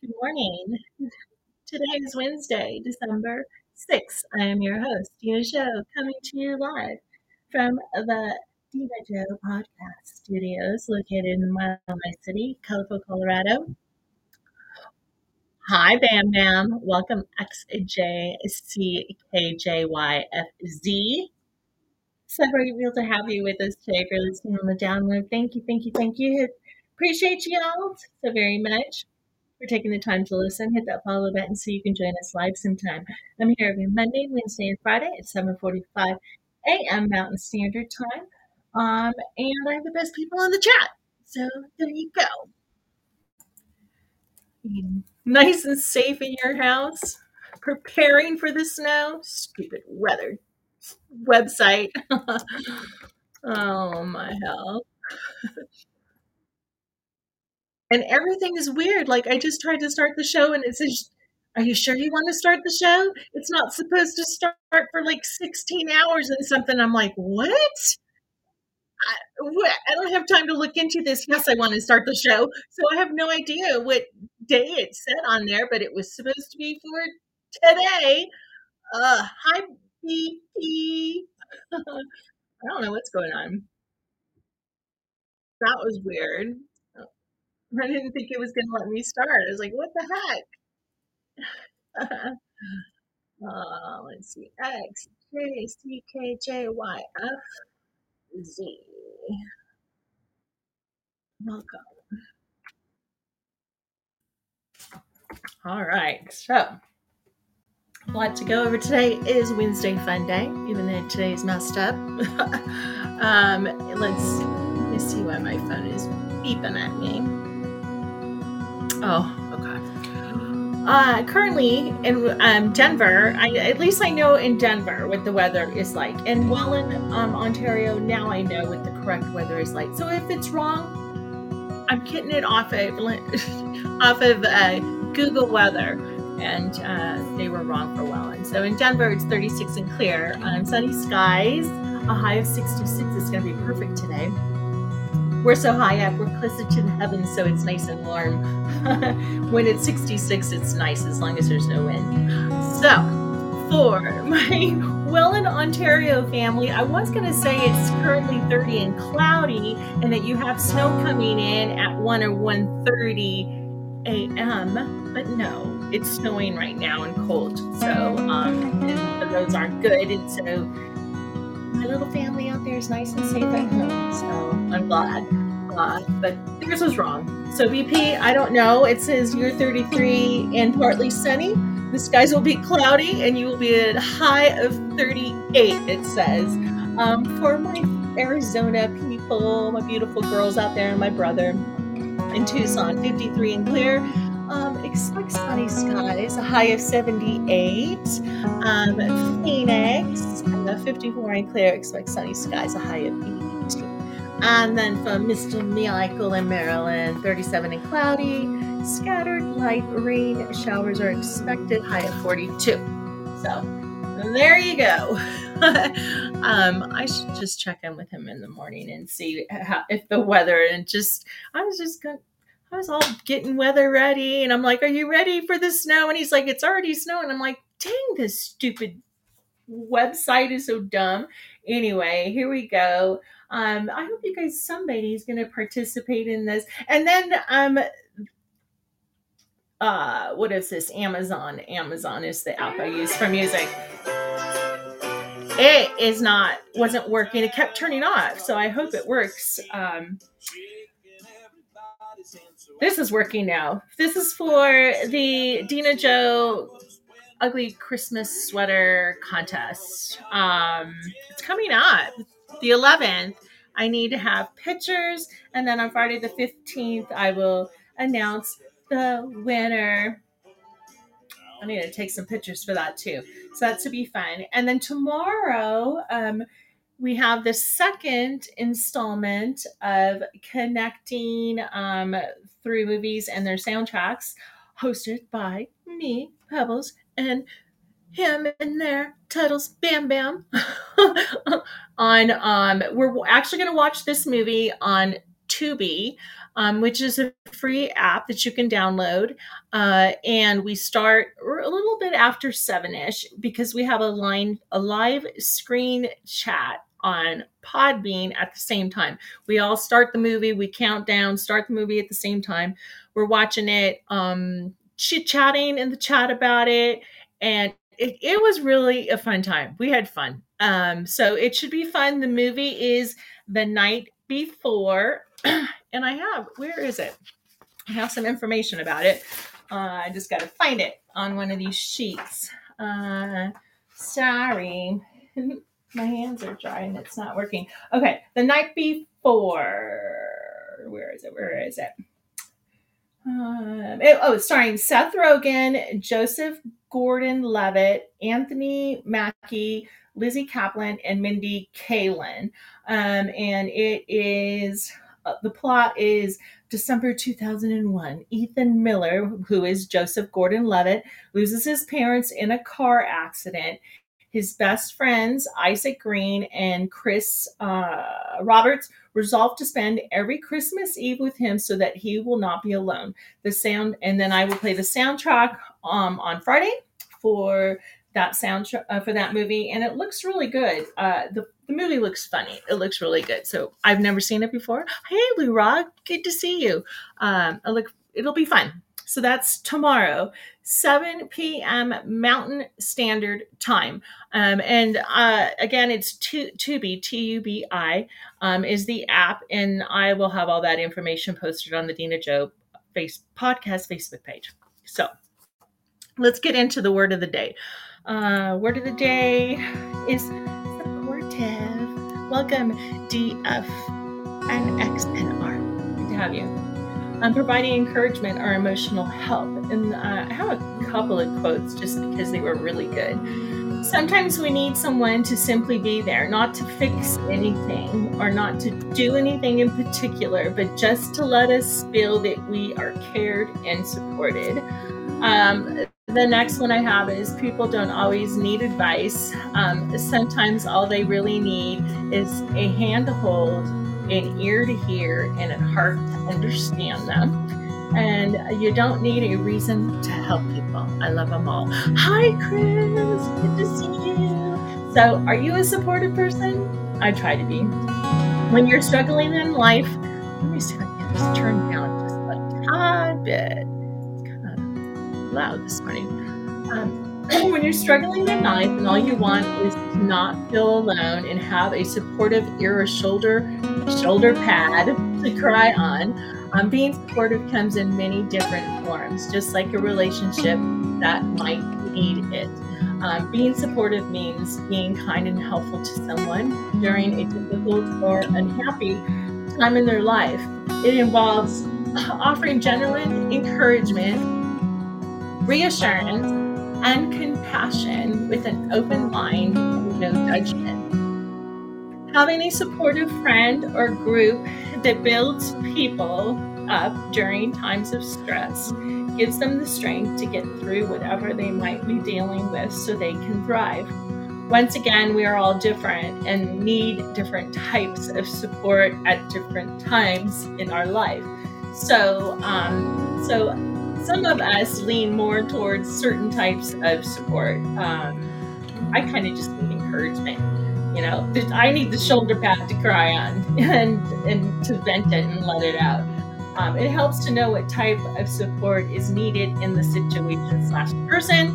Good morning. Today is Wednesday, December 6th. I am your host, Dina Joe, coming to you live from the Dina Joe Podcast Studios located in High City, Colorful, Colorado. Hi, Bam Bam. Welcome, XJCKJYFZ. So grateful to have you with us today for listening on the download. Thank you, thank you, thank you. Appreciate you all so very much for taking the time to listen. Hit that follow button so you can join us live sometime. I'm here every Monday, Wednesday, and Friday at 7:45 a.m. Mountain Standard Time. Um, and I have the best people in the chat. So there you go. Nice and safe in your house, preparing for the snow. Stupid weather website. oh my hell. and everything is weird. Like I just tried to start the show and it says, Are you sure you want to start the show? It's not supposed to start for like 16 hours and something. I'm like, What? I, don't have time to look into this. Yes, I want to start the show. So I have no idea what day it said on there, but it was supposed to be for today. Uh, hi, BP. I don't know what's going on. That was weird. I didn't think it was going to let me start. I was like, what the heck? uh, let's see. X, J, C, K, J, Y, F, Z. Welcome. All right. So, lot to go over today is Wednesday Fun Day, even though today's messed up. um, let's, let me see why my phone is beeping at me. Oh, okay. Uh, currently in um, Denver, I, at least I know in Denver what the weather is like. In Welland, um, Ontario, now I know what the correct weather is like. So if it's wrong, I'm getting it off of off of uh, Google Weather, and uh, they were wrong for Welland. So in Denver, it's 36 and clear, um, sunny skies, a high of 66 is going to be perfect today we're so high up, we're closer to the heavens, so it's nice and warm. when it's 66, it's nice as long as there's no wind. So, for my Welland, Ontario family, I was going to say it's currently 30 and cloudy, and that you have snow coming in at 1 or 1:30 a.m. But no, it's snowing right now and cold, so um, the roads aren't good, and so my little family out there is nice and safe at home. So I'm glad. But theirs was wrong. So BP, I don't know. It says you're 33 and partly sunny. The skies will be cloudy and you will be at a high of 38, it says. Um, for my Arizona people, my beautiful girls out there, and my brother in Tucson, 53 and clear. Um, expect sunny skies, a high of 78. Um, Phoenix, uh, 54 and clear, expect sunny skies, a high of 82. And then from Mr. Michael in Maryland, 37 and cloudy, scattered light rain showers are expected, high of 42. So there you go. um, I should just check in with him in the morning and see how, if the weather and just I was just going I was all getting weather ready, and I'm like, "Are you ready for the snow?" And he's like, "It's already snowing." I'm like, "Dang, this stupid website is so dumb." Anyway, here we go. Um, I hope you guys somebody is going to participate in this, and then um, uh, what is this? Amazon. Amazon is the app I use for music. It is not wasn't working. It kept turning off, so I hope it works. Um, this is working now. This is for the Dina Joe Ugly Christmas Sweater Contest. Um, it's coming up the 11th. I need to have pictures, and then on Friday the 15th, I will announce the winner. I need to take some pictures for that too. So that to be fun. And then tomorrow, um, we have the second installment of connecting um, three movies and their soundtracks, hosted by me, Pebbles, and him and their titles, Bam Bam. on um, we're actually going to watch this movie on Tubi. um, which is a free app that you can download. Uh, and we start a little bit after seven ish because we have a line, a live screen chat on Podbean at the same time. We all start the movie, we count down, start the movie at the same time. We're watching it, um, chit chatting in the chat about it, and it, it was really a fun time. We had fun. Um, so it should be fun. The movie is The Night Before. and I have, where is it? I have some information about it. Uh, I just got to find it on one of these sheets. Uh, sorry. My hands are dry and it's not working. Okay. The Night Before. Where is it? Where is it? Um, it, oh, starring Seth Rogen, Joseph Gordon-Levitt, Anthony Mackie, Lizzy Caplan, and Mindy Kaling. Um, and it is uh, the plot is December 2001. Ethan Miller, who is Joseph Gordon Levitt, loses his parents in a car accident. His best friends, Isaac Green and Chris uh, Roberts, resolve to spend every Christmas Eve with him so that he will not be alone. The sound, and then I will play the soundtrack um, on Friday for that soundtrack uh, for that movie, and it looks really good. Uh, the the movie looks funny. It looks really good. So I've never seen it before. Hey, Lou Rock, good to see you. Um, look, it'll be fun. So that's tomorrow, 7 p.m. Mountain Standard Time. Um, and uh, again, it's Tubi, T U B I, um, is the app. And I will have all that information posted on the Dina Joe face, podcast Facebook page. So let's get into the word of the day. Uh, word of the day is supportive. Welcome, DF and XNR. Good to have you um, providing encouragement or emotional help. And uh, I have a couple of quotes just because they were really good. Sometimes we need someone to simply be there, not to fix anything or not to do anything in particular, but just to let us feel that we are cared and supported. Um, the next one I have is people don't always need advice. Um, sometimes all they really need is a hand to hold an ear to hear and a heart to understand them. And you don't need a reason to help people. I love them all. Hi, Chris. Good to see you. So, are you a supportive person? I try to be. When you're struggling in life, let me see if I can just turn down just a tad bit. It's kind of loud this morning. Um, when you're struggling in life and all you want is to not feel alone and have a supportive ear or shoulder shoulder pad to cry on, um, being supportive comes in many different forms, just like a relationship that might need it. Um, being supportive means being kind and helpful to someone during a difficult or unhappy time in their life. It involves offering genuine encouragement, reassurance, and compassion with an open mind and no judgment. Having a supportive friend or group that builds people up during times of stress gives them the strength to get through whatever they might be dealing with so they can thrive. Once again, we are all different and need different types of support at different times in our life. So, um, so some of us lean more towards certain types of support. Um, I kind of just need encouragement. You know, I need the shoulder pad to cry on and and to vent it and let it out. Um, it helps to know what type of support is needed in the situation slash person.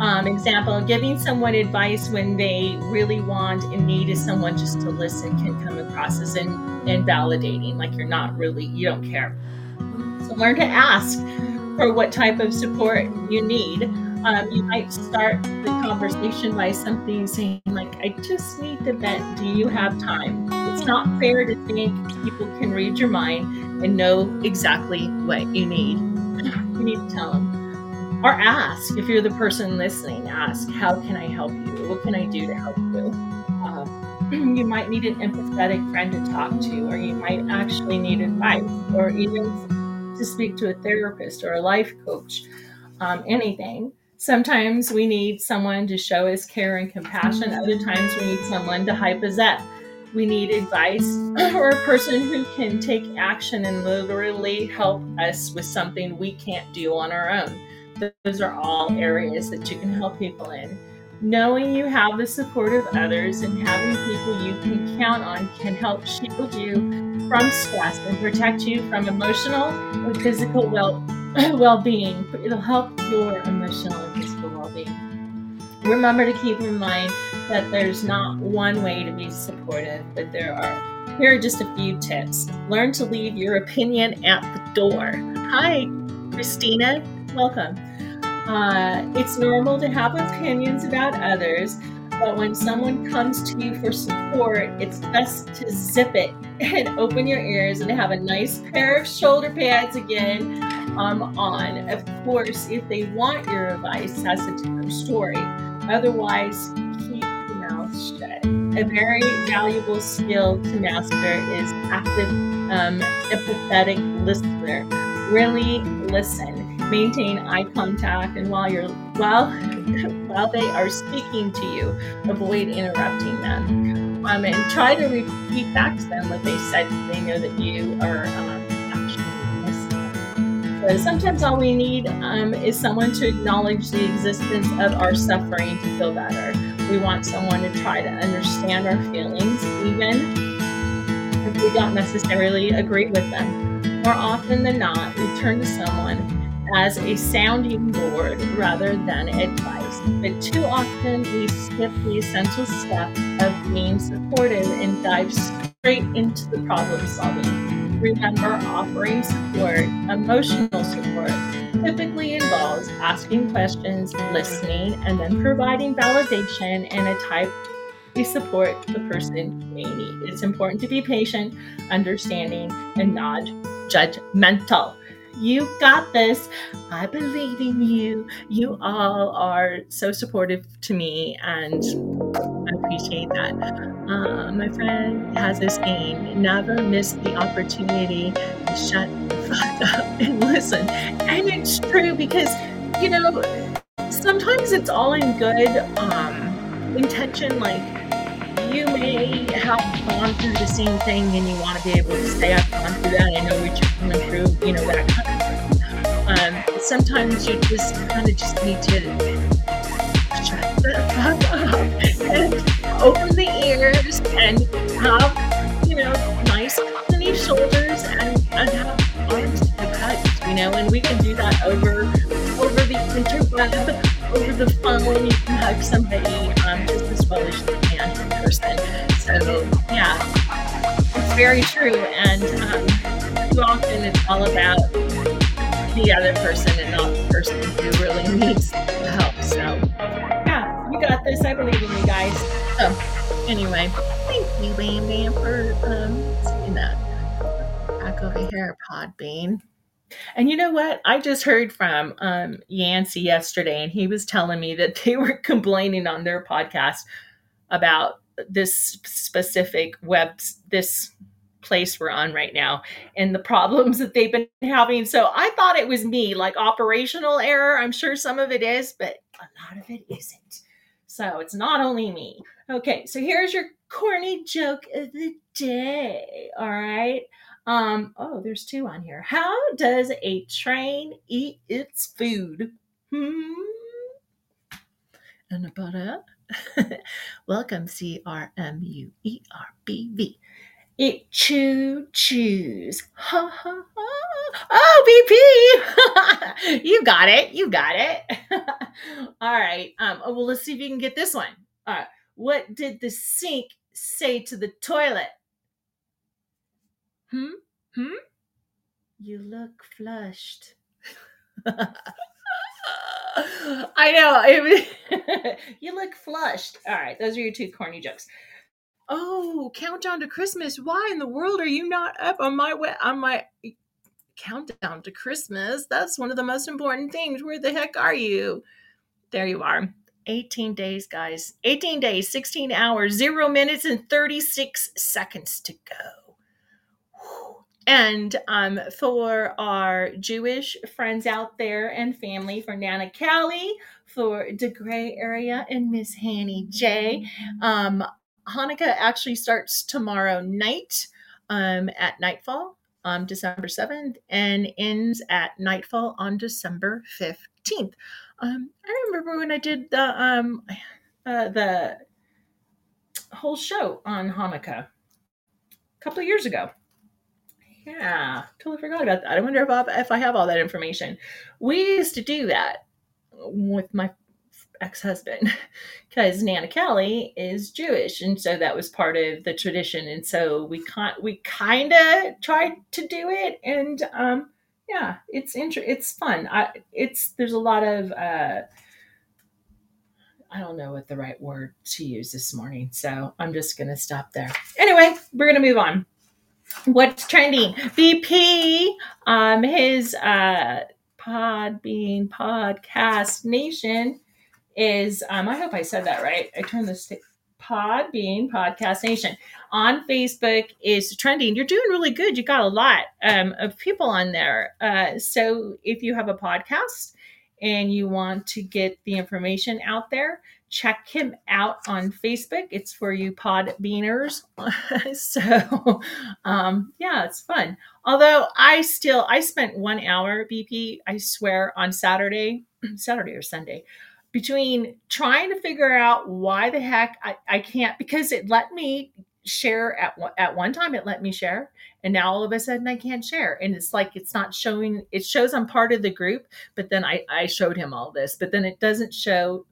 Um, example, giving someone advice when they really want and need is someone just to listen can come across as in, invalidating, like you're not really, you don't care. So learn to ask for what type of support you need. Um, you might start the conversation by something saying, like, I just need to vent. Do you have time? It's not fair to think people can read your mind and know exactly what you need. You need to tell them. Or ask, if you're the person listening, ask, How can I help you? What can I do to help you? Um, you might need an empathetic friend to talk to, or you might actually need advice, or even to speak to a therapist or a life coach, um, anything. Sometimes we need someone to show us care and compassion. Other times we need someone to hype us up. we need advice or a person who can take action and literally help us with something we can't do on our own. Those are all areas that you can help people in. Knowing you have the support of others and having people you can count on can help shield you from stress and protect you from emotional and physical well well-being. It'll help your emotional and physical well-being. Remember to keep in mind that there's not one way to be supportive, but there are. Here are just a few tips. Learn to leave your opinion at the door. Hi, Christina. Welcome. Uh, it's normal to have opinions about others, but when someone comes to you for support, it's best to zip it and open your ears and have a nice pair of shoulder pads again um, on. Of course, if they want your advice, that's a different story. Otherwise, keep your mouth shut. A very valuable skill to master is active, um, empathetic listener. Really listen maintain eye contact and while you're while while they are speaking to you avoid interrupting them. Um, and try to repeat back to them what they said so they know that you are um, actually listening so sometimes all we need um, is someone to acknowledge the existence of our suffering to feel better. We want someone to try to understand our feelings even if we don't necessarily agree with them. More often than not we turn to someone as a sounding board rather than advice. But too often we skip the essential step of being supportive and dive straight into the problem solving. Remember, offering support, emotional support, typically involves asking questions, listening, and then providing validation and a type of support the person may need. It's important to be patient, understanding, and not judgmental. You got this. I believe in you. You all are so supportive to me, and I appreciate that. Uh, my friend has this game never miss the opportunity to shut the fuck up and listen. And it's true because, you know, sometimes it's all in good um, intention, like, you may have gone through the same thing and you want to be able to say, I've gone through that. I know what you're going through, you know, that kind of. Um, sometimes you just kind of just need to shut the fuck up and open the ears and have, you know, nice company shoulders and, and have arms and hugs, you know, and we can do that over over the interweb, over the phone. You can hug somebody um, just as well as you can in person. So yeah, it's very true. And um, too often it's all about the other person and not the person who really needs help. So yeah, you got this. I believe in you guys. So anyway, thank you, Bam Bam, for um, seeing that. Back over here, Podbean. And you know what? I just heard from um, Yancey yesterday, and he was telling me that they were complaining on their podcast about this specific web, this place we're on right now, and the problems that they've been having. So I thought it was me, like operational error. I'm sure some of it is, but a lot of it isn't. So it's not only me. Okay, so here's your corny joke of the day. All right. Um, oh, there's two on here. How does a train eat its food? Hmm. And about welcome C R M U E R B V. It choo choos. Ha ha ha. Oh, BP! you got it. You got it. All right. Um, oh, well, let's see if you can get this one. All right. What did the sink say to the toilet? Hmm? Hmm? You look flushed. I know. It, you look flushed. All right, those are your two corny jokes. Oh, countdown to Christmas. Why in the world are you not up on my way on my countdown to Christmas? That's one of the most important things. Where the heck are you? There you are. 18 days, guys. 18 days, 16 hours, 0 minutes and 36 seconds to go. And um, for our Jewish friends out there and family, for Nana Callie, for the Gray area and Miss Hanny J, um, Hanukkah actually starts tomorrow night um, at nightfall on December 7th and ends at nightfall on December 15th. Um, I remember when I did the um, uh, the whole show on Hanukkah a couple of years ago. Yeah, totally forgot about that. I wonder if I, if I have all that information. We used to do that with my ex-husband because Nana Kelly is Jewish, and so that was part of the tradition. And so we kind we kind of tried to do it, and um, yeah, it's inter- it's fun. I it's there's a lot of uh, I don't know what the right word to use this morning, so I'm just gonna stop there. Anyway, we're gonna move on. What's trending? BP, um, his uh, Podbean podcast nation is um, I hope I said that right. I turned this to being Podcast Nation on Facebook is trending. You're doing really good. You got a lot um, of people on there. Uh, so if you have a podcast and you want to get the information out there, check him out on Facebook. It's for you pod beaners. so um, yeah, it's fun. Although I still I spent one hour BP, I swear, on Saturday, Saturday or Sunday, between trying to figure out why the heck I, I can't because it let me share at at one time it let me share and now all of a sudden I can't share and it's like it's not showing it shows I'm part of the group but then I I showed him all this but then it doesn't show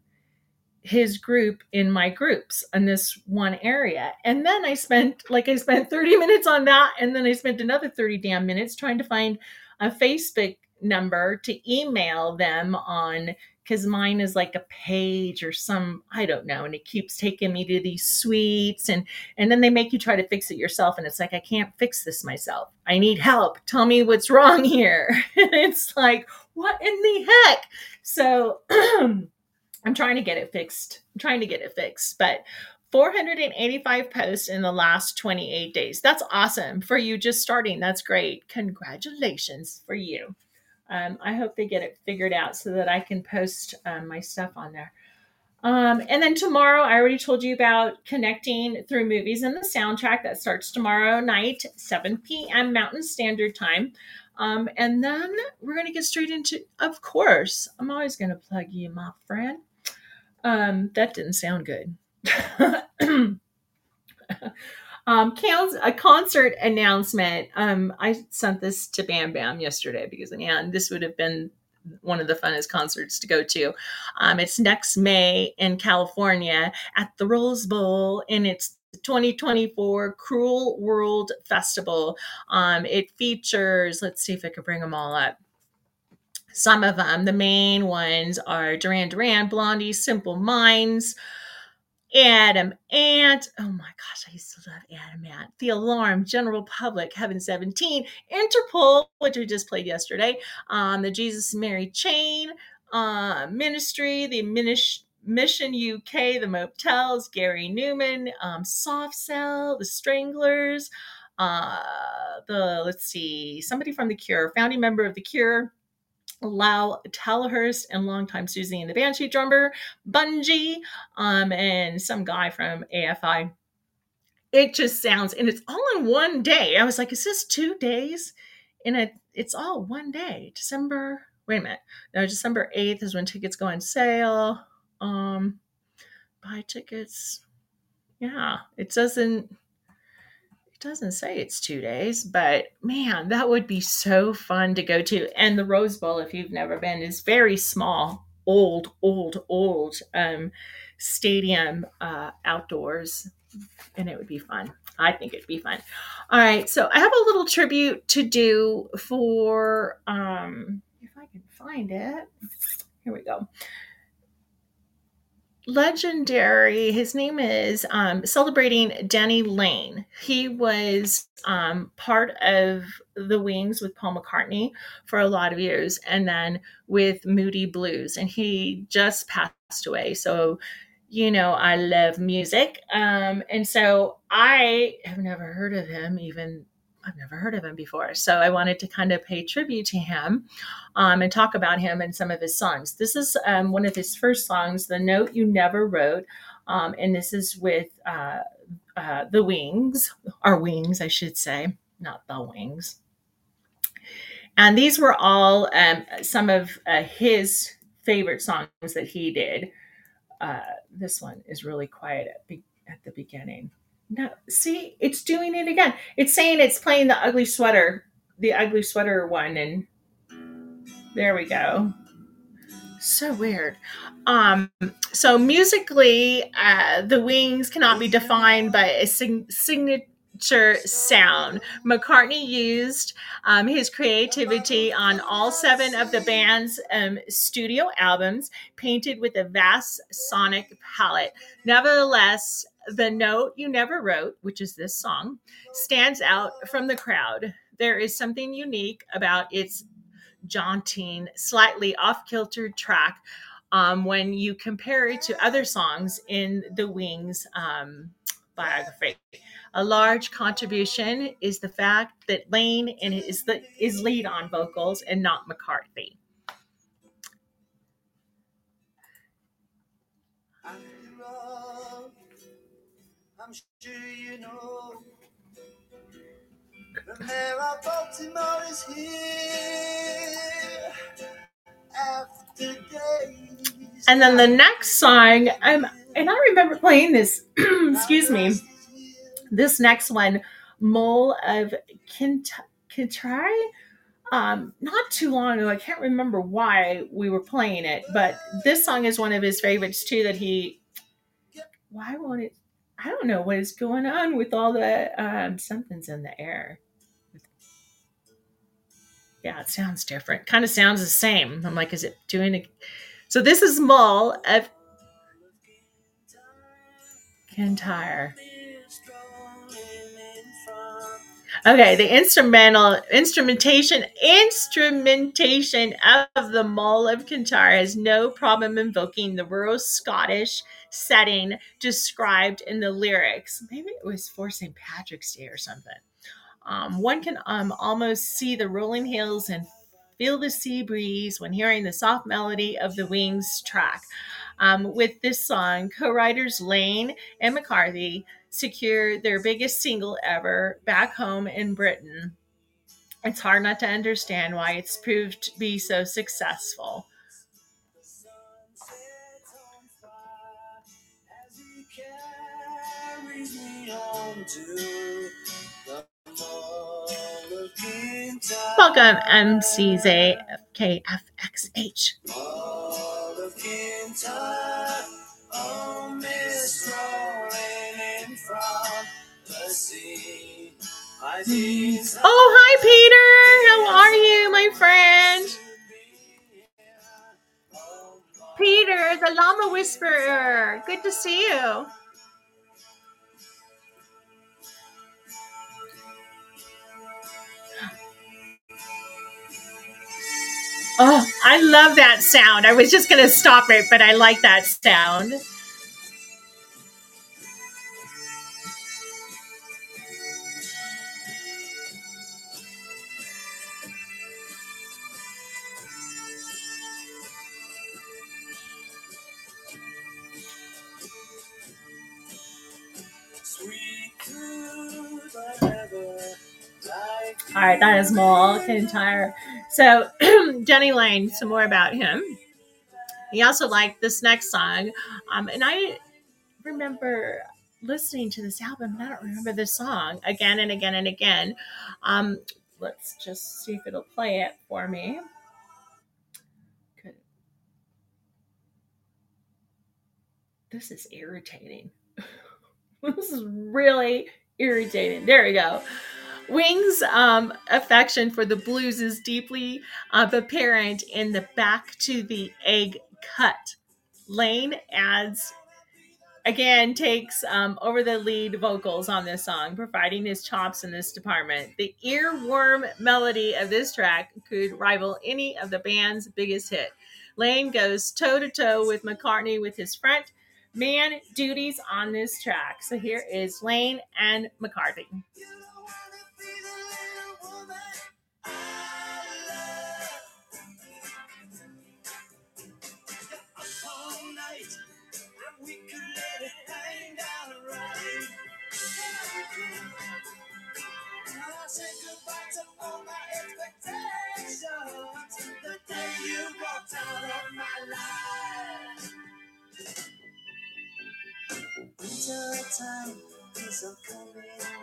his group in my groups in this one area. And then I spent like I spent 30 minutes on that and then I spent another 30 damn minutes trying to find a Facebook number to email them on because mine is like a page or some i don't know and it keeps taking me to these suites and and then they make you try to fix it yourself and it's like i can't fix this myself. I need help. Tell me what's wrong here. It's like what in the heck? So I'm trying to get it fixed. I'm trying to get it fixed, but 485 posts in the last 28 days. That's awesome for you just starting. That's great. Congratulations for you. Um, I hope they get it figured out so that I can post um, my stuff on there. Um, and then tomorrow, I already told you about connecting through movies and the soundtrack that starts tomorrow night, 7 p.m. Mountain Standard Time. Um, and then we're going to get straight into, of course, I'm always going to plug you, my friend. Um, that didn't sound good. um, a concert announcement. Um, I sent this to Bam Bam yesterday because, man, this would have been one of the funnest concerts to go to. Um, it's next May in California at the Rose Bowl, and it's 2024 Cruel World Festival. Um, it features, let's see if I can bring them all up. Some of them, the main ones are Duran Duran, Blondie, Simple Minds, Adam Ant. Oh my gosh, I used to love Adam Ant. The Alarm, General Public, Heaven 17, Interpol, which we just played yesterday, um, the Jesus Mary Chain, uh, Ministry, the Minis- Mission UK, the Motels, Gary Numan, um, Soft Cell, the Stranglers, uh, the let's see, somebody from the Cure, founding member of the Cure, Lyle Tolhurst and longtime Siouxsie and the Banshee drummer, Budgie, um, and some guy from AFI. It just sounds, and it's all in one day. I was like, is this two days? And it, it's all one day. December, wait a minute. No, December 8th is when tickets go on sale. Um, buy tickets. Yeah, it doesn't doesn't say it's two days, but man, that would be so fun to go to. And the Rose Bowl, if you've never been, is very small, old, old, old um, stadium uh, outdoors, and it would be fun. I think it'd be fun. All right, so I have a little tribute to do for, um, if I can find it. Here we go legendary. His name is um, celebrating Denny Laine. He was um, part of the Wings with Paul McCartney for a lot of years, and then with Moody Blues, and he just passed away. So, you know, I love music, um, and so I have never heard of him even I've never heard of him before. So I wanted to kind of pay tribute to him um, and talk about him and some of his songs. This is um, one of his first songs, The Note You Never Wrote. Um, and this is with uh, uh, the Wings, or Wings, I should say, not the Wings. And these were all um, some of uh, his favorite songs that he did. Uh, this one is really quiet at, be- at the beginning. No, see, it's doing it again. It's saying it's playing the ugly sweater, the ugly sweater one, and there we go. So weird. Um, so musically, uh, the wings cannot be defined by a sig- signature sound. McCartney used um, his creativity on all seven of the band's um, studio albums, painted with a vast sonic palette. Nevertheless, the note you never wrote, which is this song, stands out from the crowd. There is something unique about its jaunting, slightly off kilter track um, when you compare it to other songs in the Wings um, biography. A large contribution is the fact that Laine is the is lead on vocals and not McCartney. I'm you know the mayor of Baltimore is here after days. And then the next song, um, and I remember playing this. excuse me. This next one, Mull of Kintyre. Um, not too long ago, I can't remember why we were playing it, but this song is one of his favorites too. That he, why won't it? I don't know what is going on with all the um, something's in the air. Yeah, it sounds different. Kind of sounds the same. I'm like, is it doing it? So this is Mull of Kintyre. Okay, the instrumental instrumentation instrumentation of the Mull of Kintyre has no problem invoking the rural Scottish setting described in the lyrics. Maybe it was for St. Patrick's Day or something. Um, one can um, almost see the rolling hills and feel the sea breeze when hearing the soft melody of the Wings track. Um, with this song, co writers Laine and McCartney secured their biggest single ever back home in Britain. It's hard not to understand why it's proved to be so successful. Welcome, KFXH. Oh, hi, Peter. How are you, my friend? Peter, the llama whisperer. Good to see you. Oh, I love that sound. I was just going to stop it, but I like that sound. All right, that is Mull Kintyre. So, Denny Laine, some more about him. He also liked this next song. Um, and I remember listening to this album, and I don't remember this song again and again and again. Um, let's just see if it'll play it for me. Good. This is irritating. this is really irritating. There we go. Wings' um, affection for the blues is deeply uh, apparent in the back to the egg cut. Laine adds, again, takes um, over the lead vocals on this song, providing his chops in this department. The earworm melody of this track could rival any of the band's biggest hit. Laine goes toe to toe with McCartney with his front man duties on this track. So here is Laine and McCartney. Time. Is a coming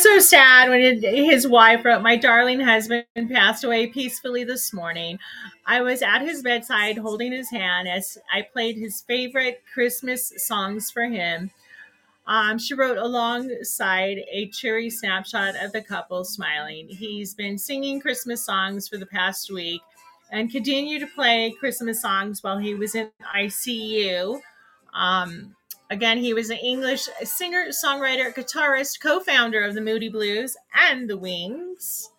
So sad when his wife wrote, My darling husband passed away peacefully this morning. I was at his bedside holding his hand as I played his favorite Christmas songs for him. Um, she wrote alongside a cheery snapshot of the couple smiling. He's been singing Christmas songs for the past week and continued to play Christmas songs while he was in ICU. Um, Again, he was an English singer, songwriter, guitarist, co founder of the Moody Blues and the Wings.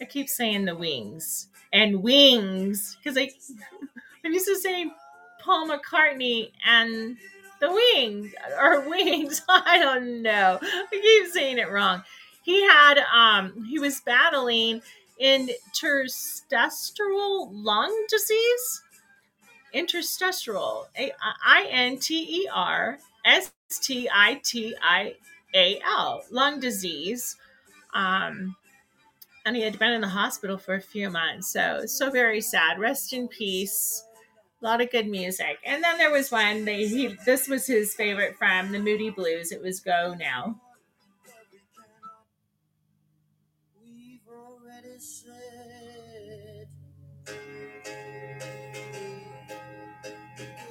I keep saying the Wings and Wings because I, I'm used to saying Paul McCartney and the Wings or Wings. I don't know. I keep saying it wrong. He had, um, he was battling interstitial lung disease interstitial, I N T E R S T I T I A L, lung disease. Um, and he had been in the hospital for a few months. So, so very sad. Rest in peace. A lot of good music. And then there was one, they, he, this was his favorite from the Moody Blues. It was Go Now.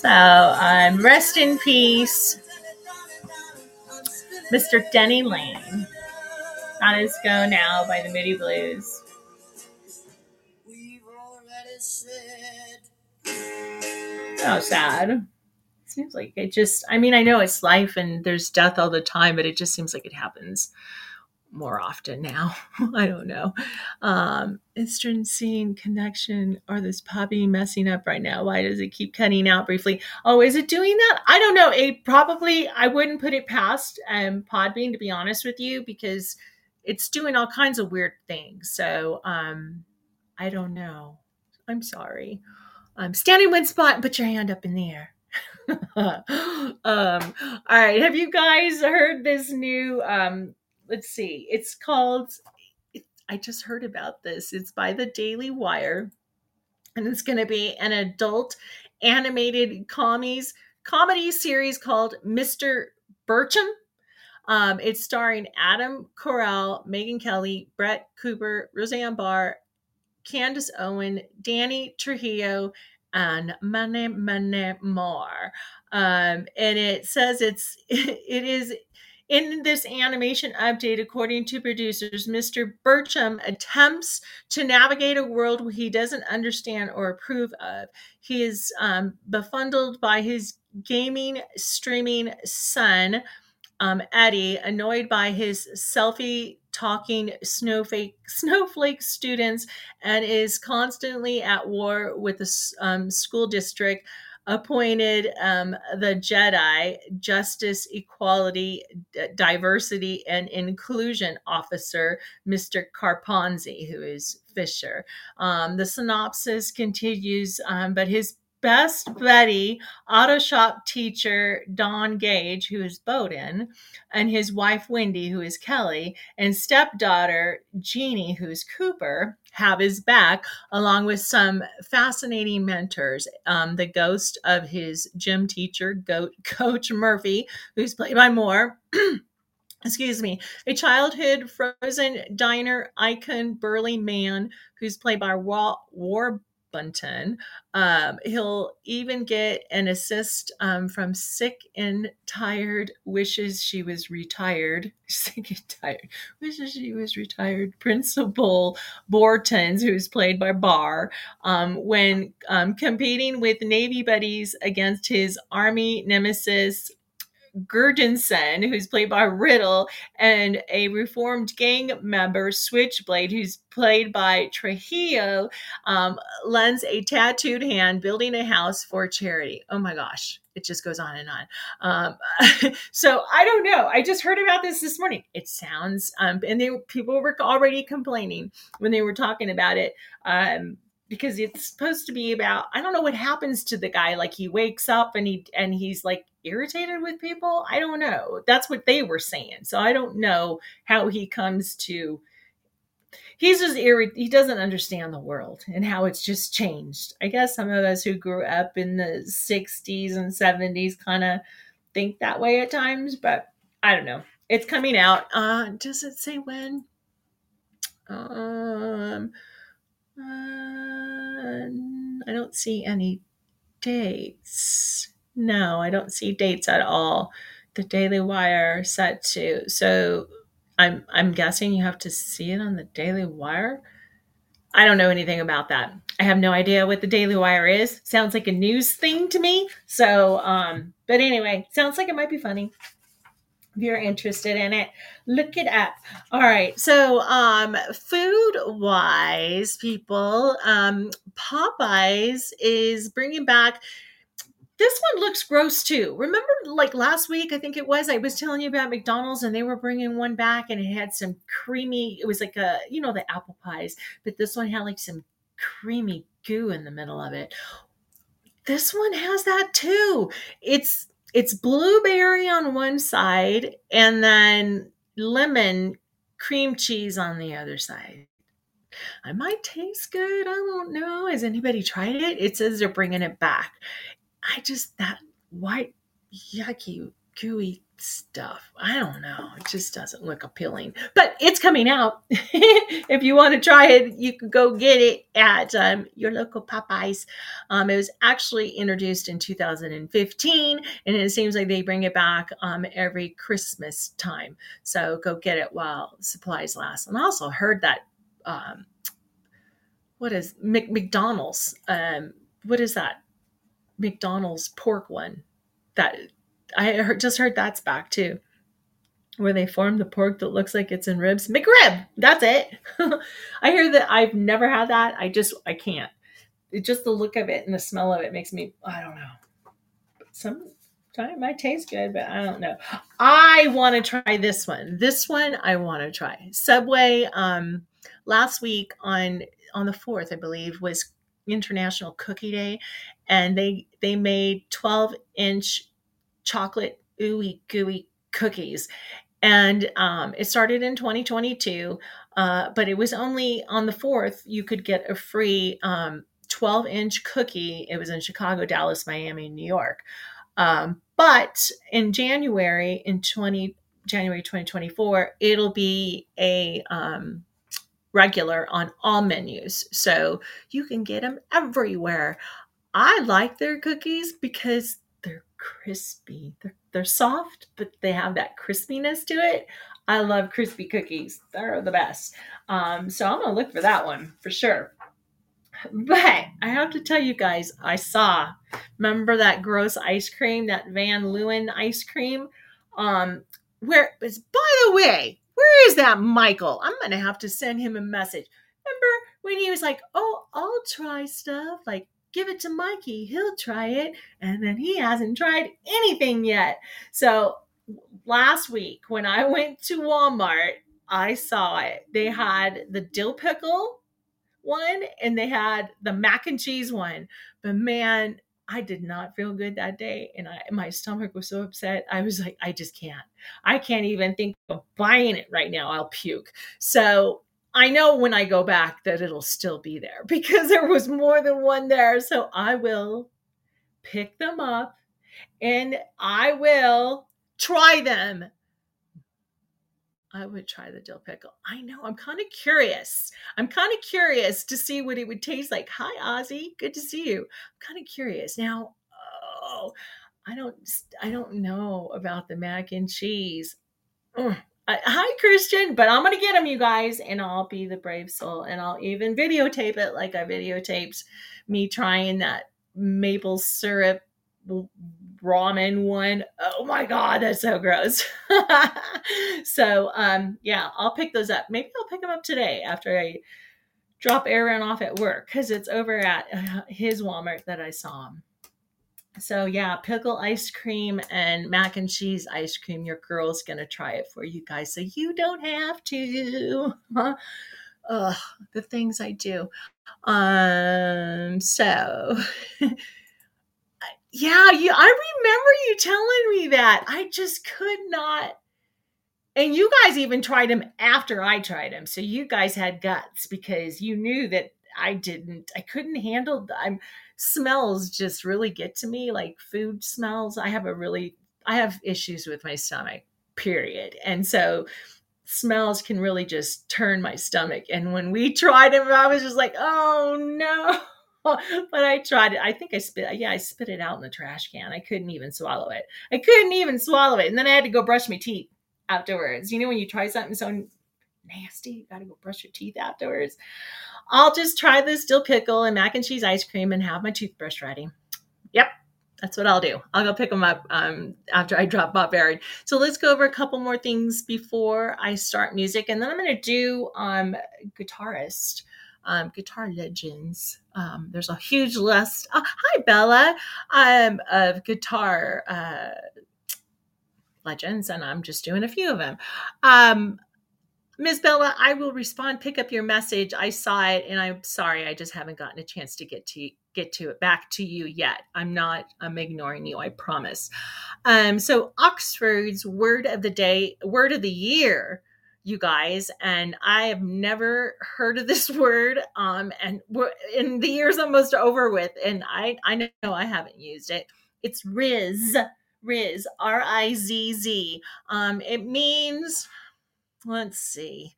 So, um, rest in peace, Mr. Denny Laine. On his Go Now by the Moody Blues. Oh, sad. Seems like it just, I mean, I know it's life and there's death all the time, but it just seems like it happens more often now. I don't know. Um, Eastern scene connection or this puppy messing up right now? Why does it keep cutting out briefly? Oh, is it doing that? I don't know. It probably I wouldn't put it past um, Podbean to be honest with you because it's doing all kinds of weird things. So um, I don't know. I'm sorry. I'm standing one spot and put your hand up in the air. um, all right. Have you guys heard this new um, let's see. It's called, I just heard about this. It's by the Daily Wire, and it's going to be an adult animated comedies comedy series called Mr. Birchum. Um, it's starring Adam Carolla, Megyn Kelly, Brett Cooper, Roseanne Barr, Candace Owen, Danny Trujillo, and many, many more. Um, and it says it's it is in this animation update, according to producers, Mr. Birchum attempts to navigate a world he doesn't understand or approve of. He is um, befuddled by his gaming streaming son, um, Eddie, annoyed by his selfie talking snowflake snowflake students, and is constantly at war with the um, school district appointed um, the Jedi Justice, Equality, D- Diversity, and Inclusion Officer, Mr. Carponzi, who is Fisher. Um, the synopsis continues, um, but his best buddy, auto shop teacher Don Gage, who is Bowden, and his wife Wendy, who is Kelly, and stepdaughter Jeannie, who's Cooper, have his back, along with some fascinating mentors. Um, the ghost of his gym teacher, Goat Coach Murphy, who's played by Moore. excuse me, a childhood frozen diner icon, burly man, who's played by War, War Bunton. Um, he'll even get an assist um, from sick and tired, wishes she was retired. Sick and tired, wishes she was retired. Principal Bortons, who's played by Barr, um, when um, competing with Navy buddies against his Army nemesis Gurgensen, who's played by Riddle, and a reformed gang member, Switchblade, who's played by Trujillo, um, lends a tattooed hand building a house for charity. Oh my gosh, it just goes on and on. Um, so I don't know. I just heard about this this morning. It sounds, um, and they people were already complaining when they were talking about it. Um, because it's supposed to be about I don't know what happens to the guy like he wakes up and he and he's like irritated with people. I don't know. That's what they were saying. So I don't know how he comes to he's just irrit he doesn't understand the world and how it's just changed. I guess some of us who grew up in the 60s and 70s kind of think that way at times, but I don't know. It's coming out. Uh does it say when? Um uh, I don't see any dates. No, I don't see dates at all. The Daily Wire set to so I'm I'm guessing you have to see it on the Daily Wire. I don't know anything about that. I have no idea what the Daily Wire is. Sounds like a news thing to me. So, um, but anyway, sounds like it might be funny if you're interested in it look it up. All right so um food wise people um popeyes is bringing back this one looks gross too. Remember like last week i think it was i was telling you about mcdonald's and they were bringing one back and it had some creamy it was like a you know the apple pies but this one had like some creamy goo in the middle of it. This one has that too. It's it's blueberry on one side and then lemon cream cheese on the other side. I might taste good. I don't know. Has anybody tried it? It says they're bringing it back. I just, that white, yucky, gooey stuff. I don't know. It just doesn't look appealing, but it's coming out. if you want to try it, you can go get it at um, your local Popeyes. Um, it was actually introduced in 2015, and it seems like they bring it back um, every Christmas time. So go get it while supplies last. And I also heard that. Um, what is McDonald's? Um, what is that? McDonald's pork one that I heard, just heard that's back too, where they form the pork that looks like it's in ribs. McRib, that's it. I hear that I've never had that. I just I can't. It, just the look of it and the smell of it makes me I don't know. Some it might taste good, but I don't know. I want to try this one. This one I want to try. Subway. Um, last week on on the fourth, I believe, was International Cookie Day, and they they made twelve inch chocolate ooey gooey cookies. And um, it started in 2022, uh, but it was only on the 4th you could get a free um, 12 inch cookie. It was in Chicago, Dallas, Miami, New York. Um, but in January, in 20, January 2024, it'll be a um, regular on all menus. So you can get them everywhere. I like their cookies because crispy. They're, they're soft, but they have that crispiness to it. I love crispy cookies. They're the best. Um, so I'm gonna look for that one for sure. But I have to tell you guys, I saw. Remember that gross ice cream, that Van Leeuwen ice cream? Um, where is by the way, where is that Michael? I'm gonna have to send him a message. Remember when he was like, "Oh, I'll try stuff like give it to Mikey. He'll try it. And then he hasn't tried anything yet. So last week, when I went to Walmart, I saw it. They had the dill pickle one and they had the mac and cheese one. But man, I did not feel good that day. And I, my stomach was so upset. I was like, I just can't. I can't even think of buying it right now. I'll puke. So I know when I go back that it'll still be there because there was more than one there. So I will pick them up and I will try them. I would try the dill pickle. I know. I'm kind of curious. I'm kind of curious to see what it would taste like. Hi, Ozzy. Good to see you. I'm kind of curious. Now, oh, I don't I don't know about the mac and cheese. I, hi, Christian, but I'm gonna get them, you guys, and I'll be the brave soul, and I'll even videotape it like I videotaped me trying that maple syrup ramen one. Oh my god, that's so gross. so um yeah, I'll pick those up. Maybe I'll pick them up today after I drop Aaron off at work because it's over at uh, his Walmart that I saw him. So yeah, pickle ice cream and mac and cheese ice cream. Your girl's gonna try it for you guys, so you don't have to. Ugh, the things I do. Um, so yeah, you I remember you telling me that. I just could not and you guys even tried them after I tried them. So you guys had guts because you knew that I didn't. I couldn't handle I'm smells just really get to me like food smells. I have a really I have issues with my stomach, period. And so smells can really just turn my stomach. And when we tried them, I was just like, "Oh no." but I tried it. I think I spit. Yeah, I spit it out in the trash can. I couldn't even swallow it. I couldn't even swallow it, and then I had to go brush my teeth afterwards. You know when you try something so nasty, you got to go brush your teeth afterwards. I'll just try this dill pickle and mac and cheese ice cream and have my toothbrush ready. Yep, that's what I'll do. I'll go pick them up um, after I drop Bob Aaron. So let's go over a couple more things before I start music, and then I'm going to do um, guitarist um, guitar legends. Um, there's a huge list. Uh, hi, Bella, um, of guitar uh, legends, and I'm just doing a few of them. Um, Ms. Bella, I will respond. Pick up your message. I saw it, and I'm sorry, I just haven't gotten a chance to get to get to it back to you yet. I'm not. I'm ignoring you. I promise. Um, so Oxford's word of the day, word of the year you guys and i have never heard of this word um and we're in the year's almost over with and i i know i haven't used it it's rizz rizz r-i-z-z um it means let's see.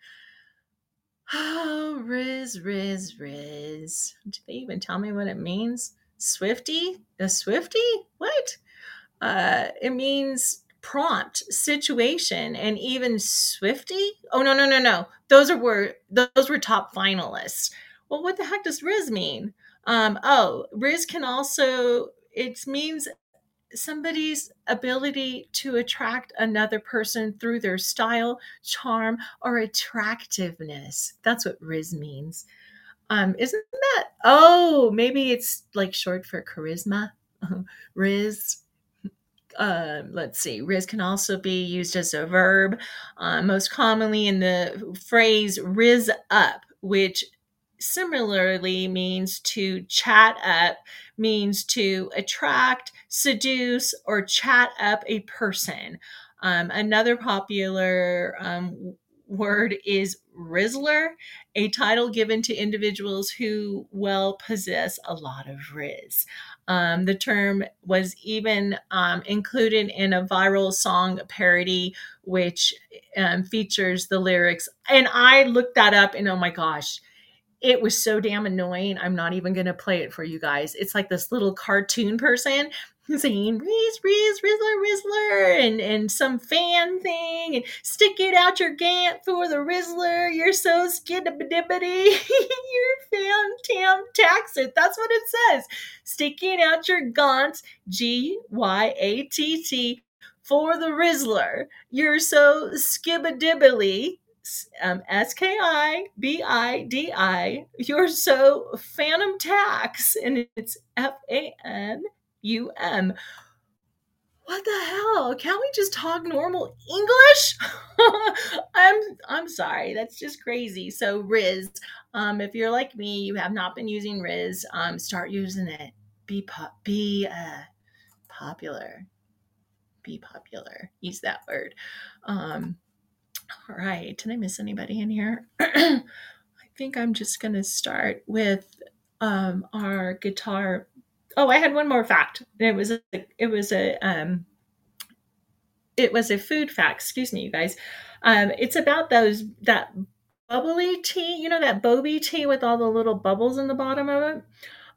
Oh rizz rizz rizz. Do they even tell me what it means? Swifty? A swifty? What? Uh it means prompt situation and even swifty? Oh no no no no. Those are were those were top finalists. Well what the heck does rizz mean? Um oh rizz can also it means somebody's ability to attract another person through their style charm or attractiveness. That's what rizz means. Um isn't that oh maybe it's like short for charisma. Rizz uh, let's see, rizz can also be used as a verb, uh, most commonly in the phrase rizz up, which similarly means to chat up, means to attract, seduce, or chat up a person. Um, another popular um, word is Rizzler, a title given to individuals who well possess a lot of Rizz. Um, the term was even um, included in a viral song parody, which um, features the lyrics. And I looked that up, and oh my gosh, it was so damn annoying. I'm not even going to play it for you guys. It's like this little cartoon person saying Rizz, Rizz, Rizzler, Rizzler, and, and some fan thing, and stick it out your gant for the Rizzler. You're so skidabidibbity. You're fan tam taxit. That's what it says. Sticking out your gaunt, G Y A T T, for the Rizzler. You're so skibidibbly um, S K I B I D I. You're so phantom tax, and it's F A N U M. What the hell? Can't we just talk normal English? I'm I'm sorry, that's just crazy. So Rizz, um, if you're like me, you have not been using Rizz, um, start using it. Be pop, be uh, popular. Be popular. Use that word. Um, all right. Did I miss anybody in here? I think I'm just going to start with um, our guitar. Oh, I had one more fact. It was a, it was a um, it was a food fact. Excuse me, you guys. Um, it's about those that bubbly tea, you know, that boby tea with all the little bubbles in the bottom of it.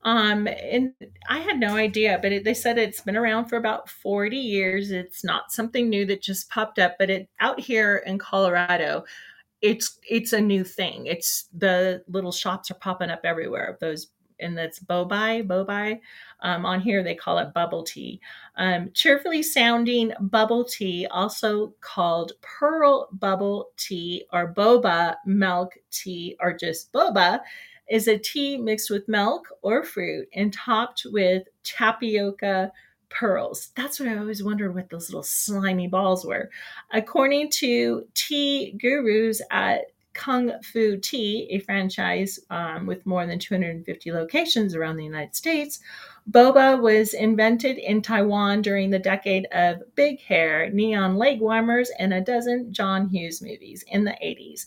Um, and I had no idea, but it, they said it's been around for about 40 years. It's not something new that just popped up, but it out here in Colorado, it's it's a new thing. It's the little shops are popping up everywhere those and that's bobai bobai um, on here they call it bubble tea um, cheerfully sounding bubble tea also called pearl bubble tea or boba milk tea or just boba is a tea mixed with milk or fruit and topped with tapioca pearls. That's what I always wondered what those little slimy balls were. According to tea gurus at Kung Fu Tea, a franchise um, with more than 250 locations around the United States, boba was invented in Taiwan during the decade of big hair, neon leg warmers, and a dozen John Hughes movies in the 80s.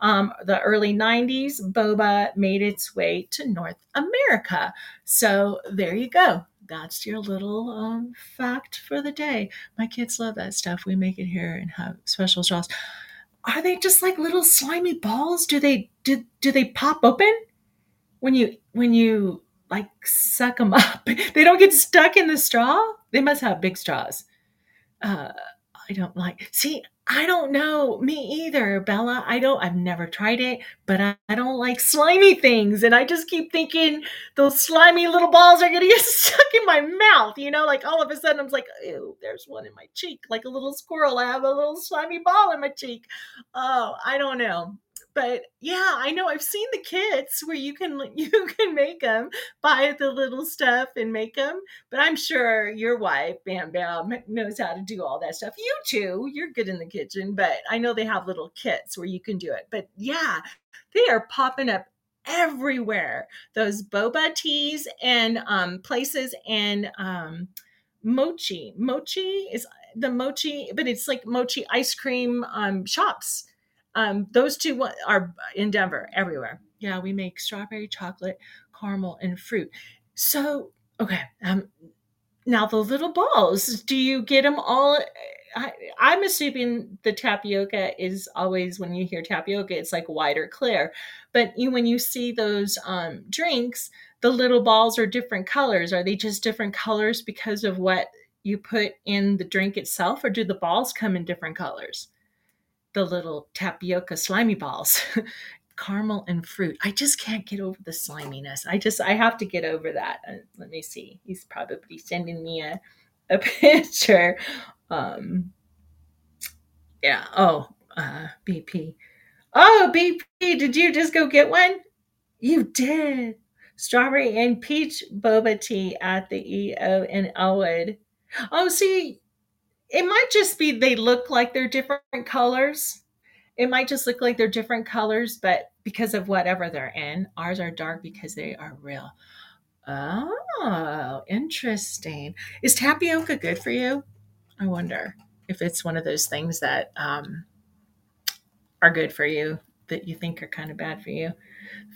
Um, the early 90s, boba made its way to North America. So there you go. That's your little um, fact for the day. My kids love that stuff. We make it here and have special straws. Are they just like little slimy balls? Do they do, do they pop open when you when you like suck them up? They don't get stuck in the straw. They must have big straws. Uh, I don't like. See, I don't know. Me either, Bella. I don't, I've never tried it, but I, I don't like slimy things. And I just keep thinking those slimy little balls are going to get stuck in my mouth. You know, like all of a sudden I'm like, ew, there's one in my cheek. Like a little squirrel. I have a little slimy ball in my cheek. Oh, I don't know but yeah, I know I've seen the kits where you can you can make them, buy the little stuff and make them. But I'm sure your wife, Bam Bam, knows how to do all that stuff. You too, you're good in the kitchen, but I know they have little kits where you can do it. But yeah, they are popping up everywhere. Those boba teas and um, places and um, mochi. Mochi is the mochi, but it's like mochi ice cream um, shops um, those two are in Denver everywhere. Yeah, we make strawberry, chocolate, caramel, and fruit. So, okay. Um, now the little balls, do you get them all? I, I'm assuming the tapioca is always when you hear tapioca, it's like white or clear. But you, when you see those um, drinks, the little balls are different colors. Are they just different colors because of what you put in the drink itself, or do the balls come in different colors? The little tapioca slimy balls. Caramel and fruit. I just can't get over the sliminess. I just i have to get over that. Uh, let me see. He's probably sending me a, a picture. Um yeah. Oh uh bp oh bp did you just go get one? You did. Strawberry and peach boba tea at the eo in elwood. Oh see it might just be they look like they're different colors. It might just look like they're different colors, but because of whatever they're in, ours are dark because they are real. Oh, interesting. Is tapioca good for you? I wonder if it's one of those things that um, are good for you that you think are kind of bad for you.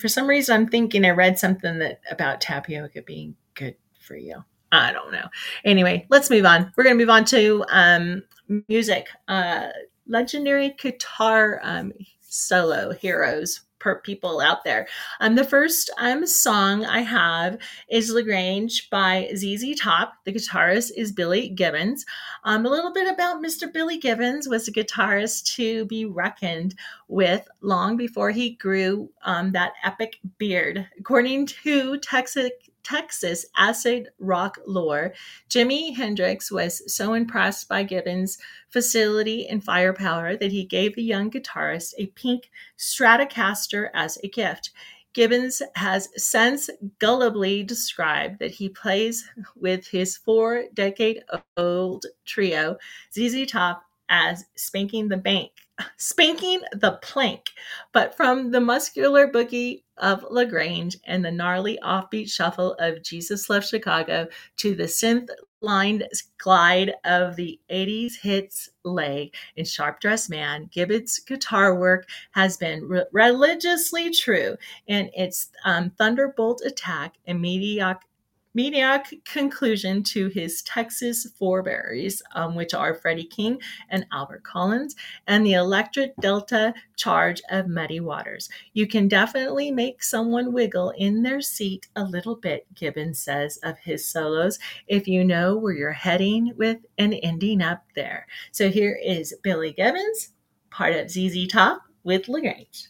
For some reason, I'm thinking I read something that about tapioca being good for you. I don't know. Anyway, let's move on. We're going to move on to um, music. Uh, legendary guitar um, solo heroes per people out there. Um, the first um, song I have is La Grange by ZZ Top. The guitarist is Billy Gibbons. Um, a little bit about Mr. Billy Gibbons was a guitarist to be reckoned with long before he grew um, that epic beard. According to Texas Texas acid rock lore, Jimi Hendrix was so impressed by Gibbons' facility and firepower that he gave the young guitarist a pink Stratocaster as a gift. Gibbons has since gullibly described that he plays with his four decade old trio, ZZ Top, as spanking the bank spanking the plank, but from the muscular boogie of La Grange and the gnarly offbeat shuffle of Jesus Left Chicago to the synth lined glide of the 80s hits leg in Sharp Dressed Man, Gibbons' guitar work has been re- religiously true in its um, thunderbolt attack and mediocre Mediocre conclusion to his Texas forebears, um, which are Freddie King and Albert Collins, and the electric delta charge of Muddy Waters. You can definitely make someone wiggle in their seat a little bit, Gibbons says of his solos, if you know where you're heading with and ending up there. So here is Billy Gibbons, part of ZZ Top with La Grange.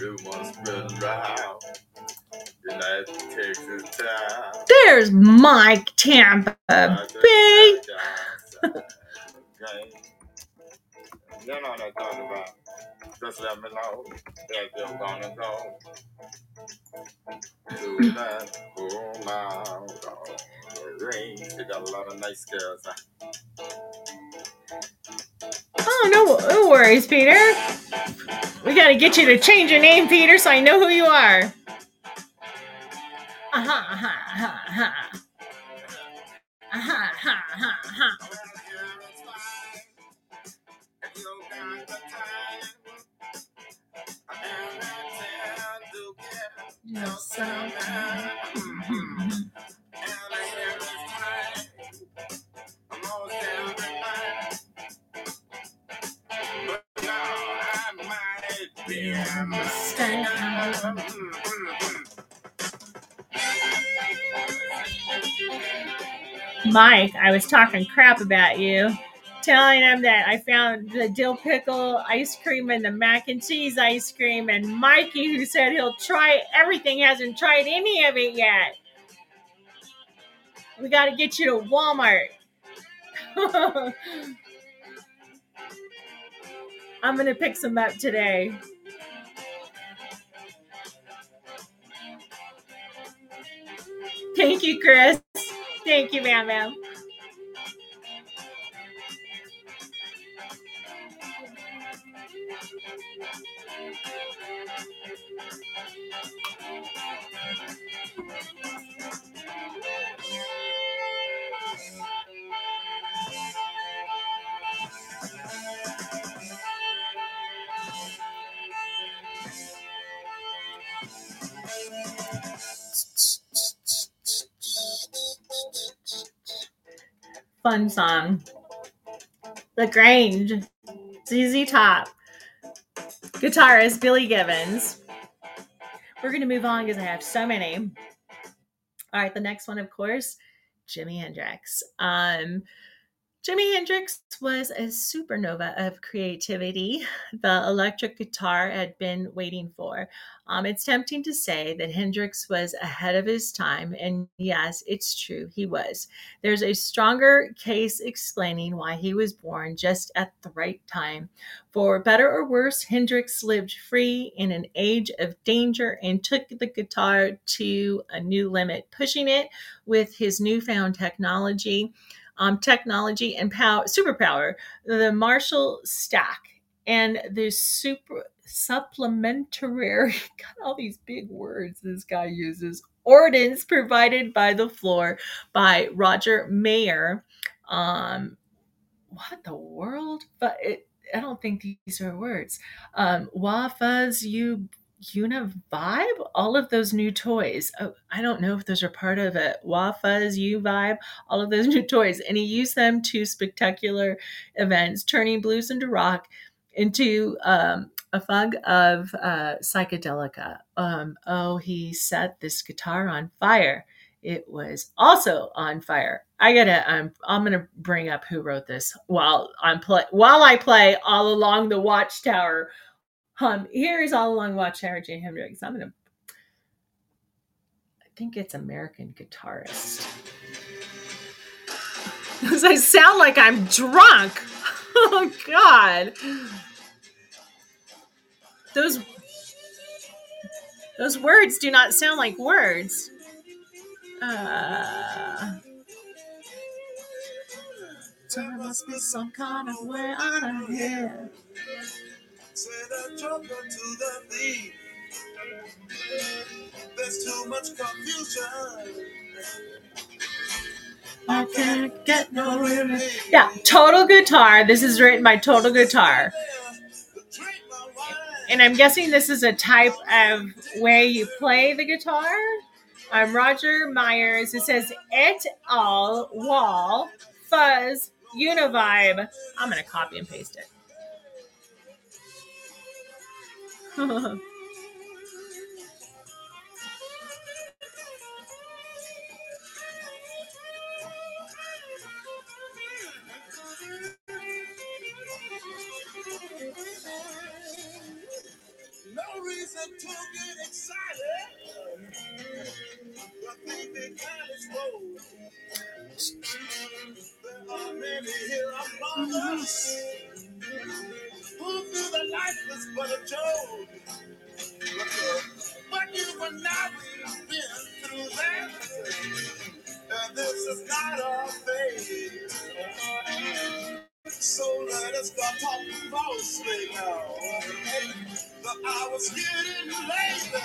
Rumors spread around United Texas town. There's Mike Tampa Bay. You know what I'm talking about. Just let me know that you're gonna go to that cool out on the range. Got a lot of nice girls. huh? Oh, no, no worries, Peter. We got to get you to change your name, Peter, so I know who you are. Uh-huh, uh-huh, uh-huh, uh-huh. Uh-huh, uh-huh, uh-huh. Just. Mike, I was talking crap about you, telling him that I found the dill pickle ice cream and the mac and cheese ice cream, and Mikey, who said he'll try everything, hasn't tried any of it yet. We got to get you to Walmart. I'm going to pick some up today. Thank you, Chris. Thank you, ma'am, ma'am. Fun song. The Grange. ZZ Top. Guitarist Billy Gibbons. We're going to move on because I have so many. All right, the next one, of course, Jimi Hendrix. Um, Jimi Hendrix was a supernova of creativity the electric guitar had been waiting for. Um, it's tempting to say that Hendrix was ahead of his time, and yes, it's true, he was. There's a stronger case explaining why he was born just at the right time. For better or worse, Hendrix lived free in an age of danger and took the guitar to a new limit, pushing it with his newfound technology um, technology and power, superpower, the Marshall stack, and the super supplementary. Got all these big words this guy uses. Ordnance provided by the floor by Roger Mayer. Um, what the world? But it, I don't think these are words. Um, Wafaz you Una vibe, all of those new toys. Oh, I don't know if those are part of it. Wafas, U vibe, all of those new toys. And he used them to spectacular events, turning blues into rock into um, a fug of uh, psychedelica. Um, oh, he set this guitar on fire. It was also on fire. I gotta. Um, I'm gonna bring up who wrote this while I'm play while I play all along the Watchtower um, here is All Along Watchtower Jimi Hendrix. I'm gonna I think it's American guitarist. Because I sound like I'm drunk. Oh God. Those those words do not sound like words. Uh, there must be some kind of way out of here. Say the joker to the thief. There's too much confusion. I can't Get no relief. Yeah, Total Guitar. This is written by Total Guitar. And I'm guessing this is a type of way you play the guitar. I'm Roger Myers. It says et al. wall fuzz univibe. I'm gonna copy and paste it. There are many here among us who feel that life is but a joke. But, you I, we've been through that. And this is not our fate. So let us start talking falsely now. The hour's getting late.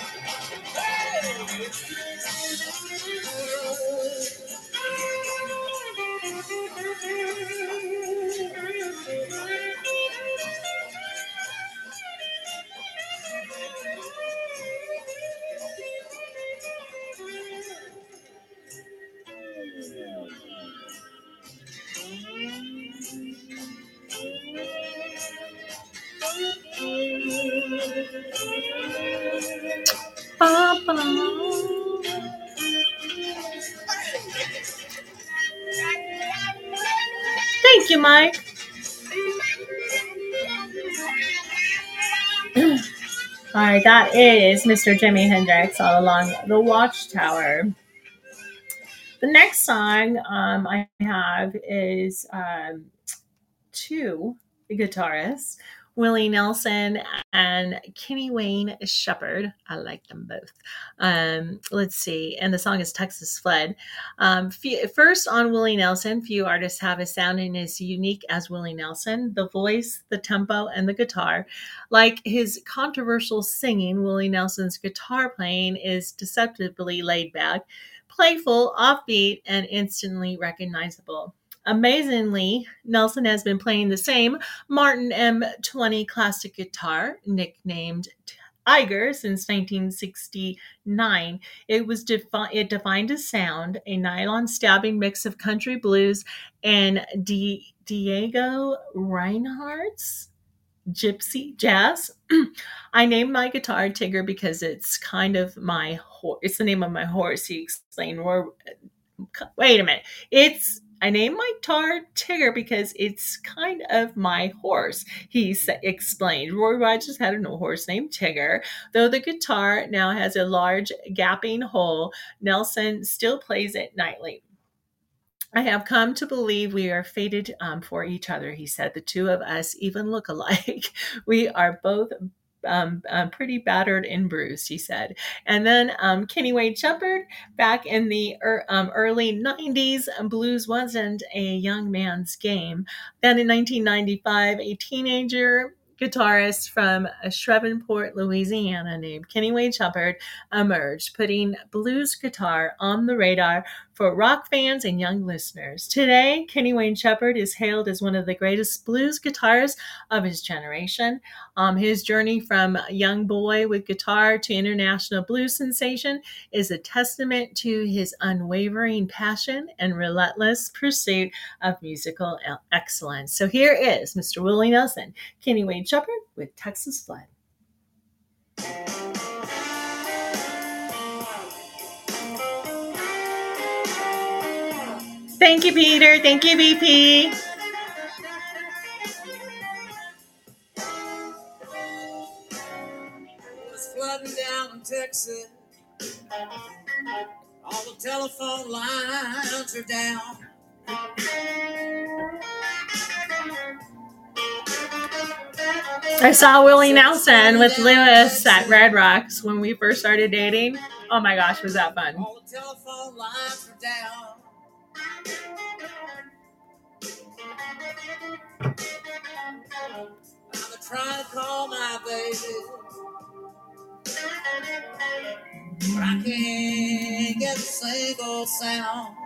Thank you, Mike. All right, that is Mr. Jimi Hendrix all along the Watchtower. The next song um, I have is um, two guitarists, Willie Nelson and Kenny Wayne Shepherd. I like them both. Um, let's see. And the song is Texas Flood. Um, first on Willie Nelson, few artists have a sounding as unique as Willie Nelson. The voice, the tempo, and the guitar. Like his controversial singing, Willie Nelson's guitar playing is deceptively laid back, playful, offbeat, and instantly recognizable. Amazingly, Nelson has been playing the same Martin N20 classic guitar, nicknamed Trigger, since 1969. It was defi- it defined a sound, a nylon stabbing mix of country blues and Di- Diego Reinhardt's gypsy jazz. I named my guitar Trigger because it's kind of my horse. It's the name of my horse. He explained. Wait a minute. It's I named my tar Trigger because it's kind of my horse, he explained. Roy Rogers had a horse named Trigger. Though the guitar now has a large gapping hole, Nelson still plays it nightly. I have come to believe we are fated um, for each other, he said. The two of us even look alike. We are both um, um, pretty battered and bruised, he said. And then um, Kenny Wayne Shepherd, back in the er, um, early 90s, blues wasn't a young man's game. Then in 1995, a teenager guitarist from Shreveport, Louisiana, named Kenny Wayne Shepherd, emerged, putting blues guitar on the radar for rock fans and young listeners. Today, Kenny Wayne Shepherd is hailed as one of the greatest blues guitarists of his generation. Um, his journey from young boy with guitar to international blues sensation is a testament to his unwavering passion and relentless pursuit of musical excellence. So here is Mr. Willie Nelson, Kenny Wayne Shepherd with Texas Flood. Thank you, Peter. Thank you, BP. Flooding down in Texas. All the telephone lines are down. I saw Willie Nelson with Lewis at Red Rocks when we first started dating. Oh my gosh, was that fun? All the telephone lines are down. I'm trying to try to call my baby. But I can't get a single sound.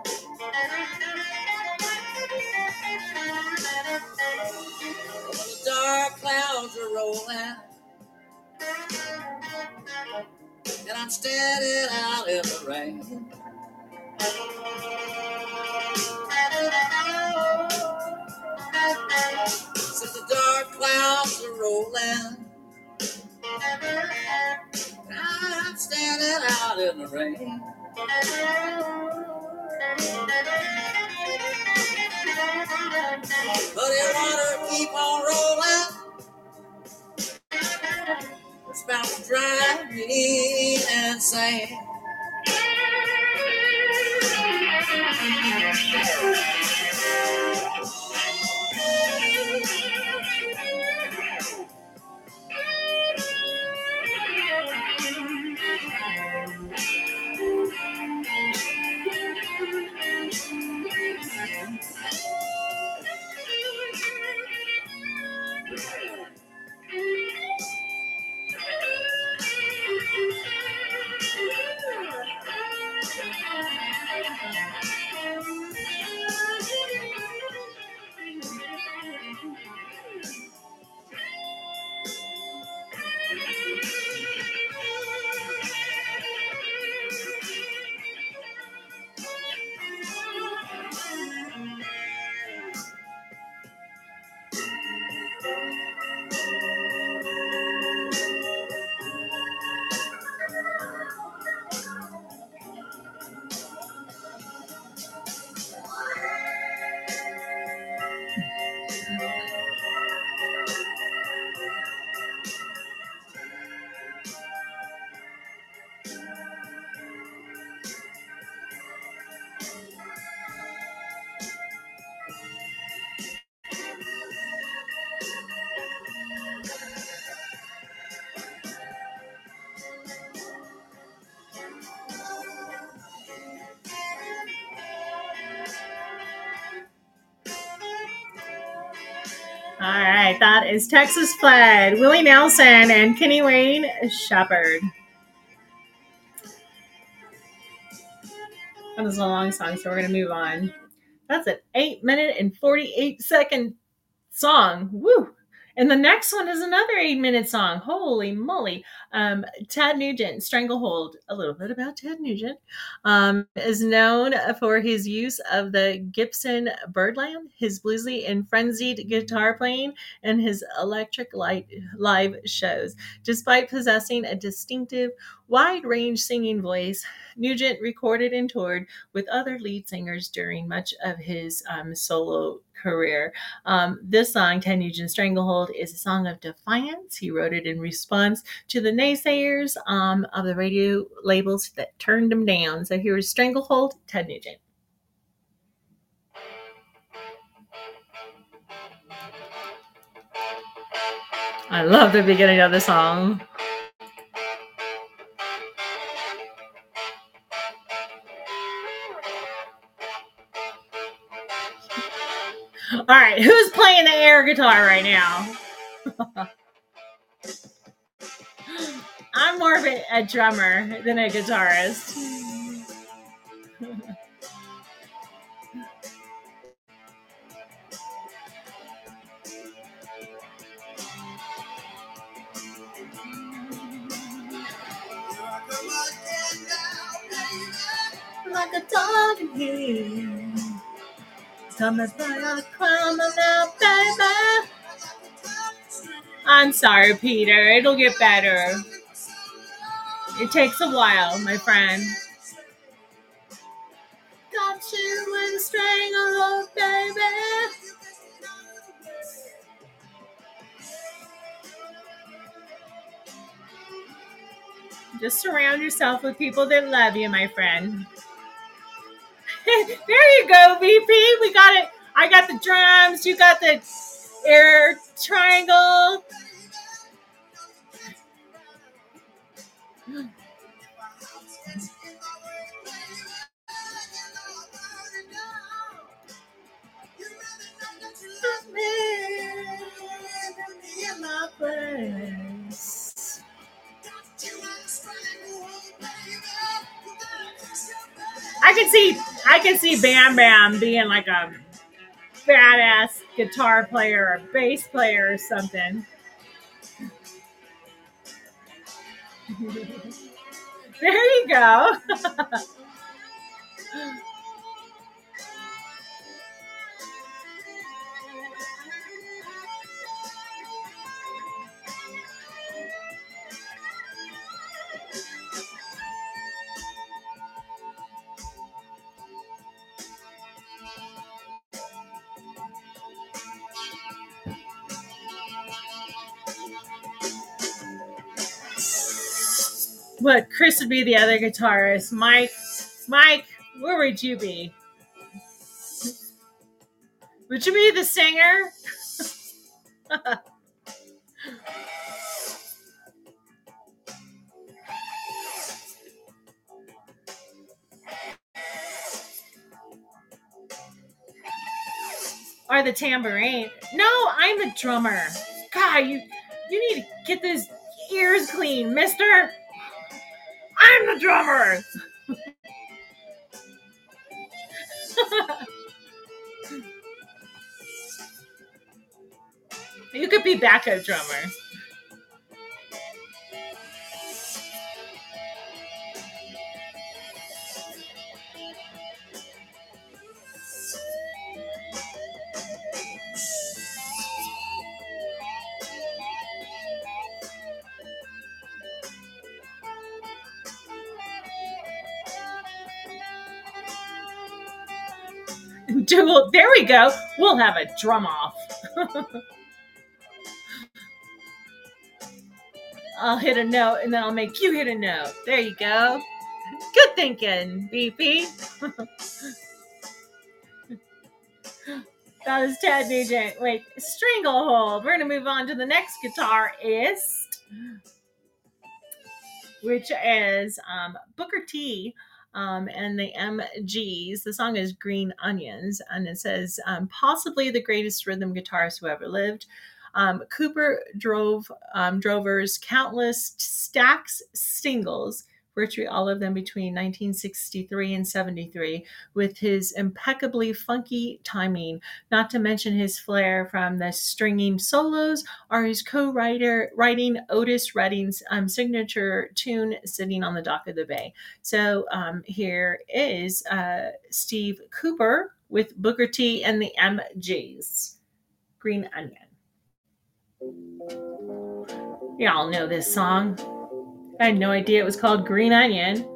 The dark clouds are rolling, and I'm standing out in the rain. So the dark clouds are rolling. I'm standing out in the rain. But it water keep on rolling. It's about to drive me insane. Is Texas Flood, Willie Nelson, and Kenny Wayne Shepherd. That was a long song, so we're going to move on. That's an eight minute and 48 second song. Woo! And the next one is another eight minute song. Holy moly. Um, Ted Nugent, Stranglehold. A little bit about Ted Nugent. Um, is known for his use of the Gibson Birdland, his bluesy and frenzied guitar playing, and his electric light live shows. Despite possessing a distinctive, wide range singing voice, Nugent recorded and toured with other lead singers during much of his um, solo career. Um, this song, Ted Nugent Stranglehold, is a song of defiance. He wrote it in response to the naysayers um, of the radio labels that turned him down. So here is Stranglehold, Ted Nugent. I love the beginning of the song. All right, who's playing the air guitar right now? I'm more of a, a drummer than a guitarist. like a dog in here. A baby. I'm sorry, Peter. It'll get better. It takes a while, my friend. Got you in stranglehold, baby. Just surround yourself with people that love you, my friend. there you go, BP. We got it. I got the drums. You got the air triangle. I can see I can see Bam Bam being like a badass guitar player or bass player or something. there you go. Chris would be the other guitarist. Mike, Mike, where would you be? Would you be the singer? or the tambourine? No, I'm the drummer. God, you you need to get those ears clean, mister. I'm the drummer. you could be backup drummer. We go. We'll have a drum off. I'll hit a note and then I'll make you hit a note. There you go. Good thinking, BP. that is Ted Nugent. Wait, Stranglehold. We're gonna move on to the next guitarist, which is um, Booker T um, and the MGs. The song is Green Onions, and it says, um, possibly the greatest rhythm guitarist who ever lived. Um, Cooper drove um, Drover's countless Stax singles, virtually all of them between 1963 and 73, with his impeccably funky timing, not to mention his flair from the stringing solos or his co-writer writing Otis Redding's um, signature tune "Sitting on the Dock of the Bay." So um, here is uh, Steve Cooper with Booker T and the MGs. Green Onion. Y'all know this song. I had no idea it was called Green Onion.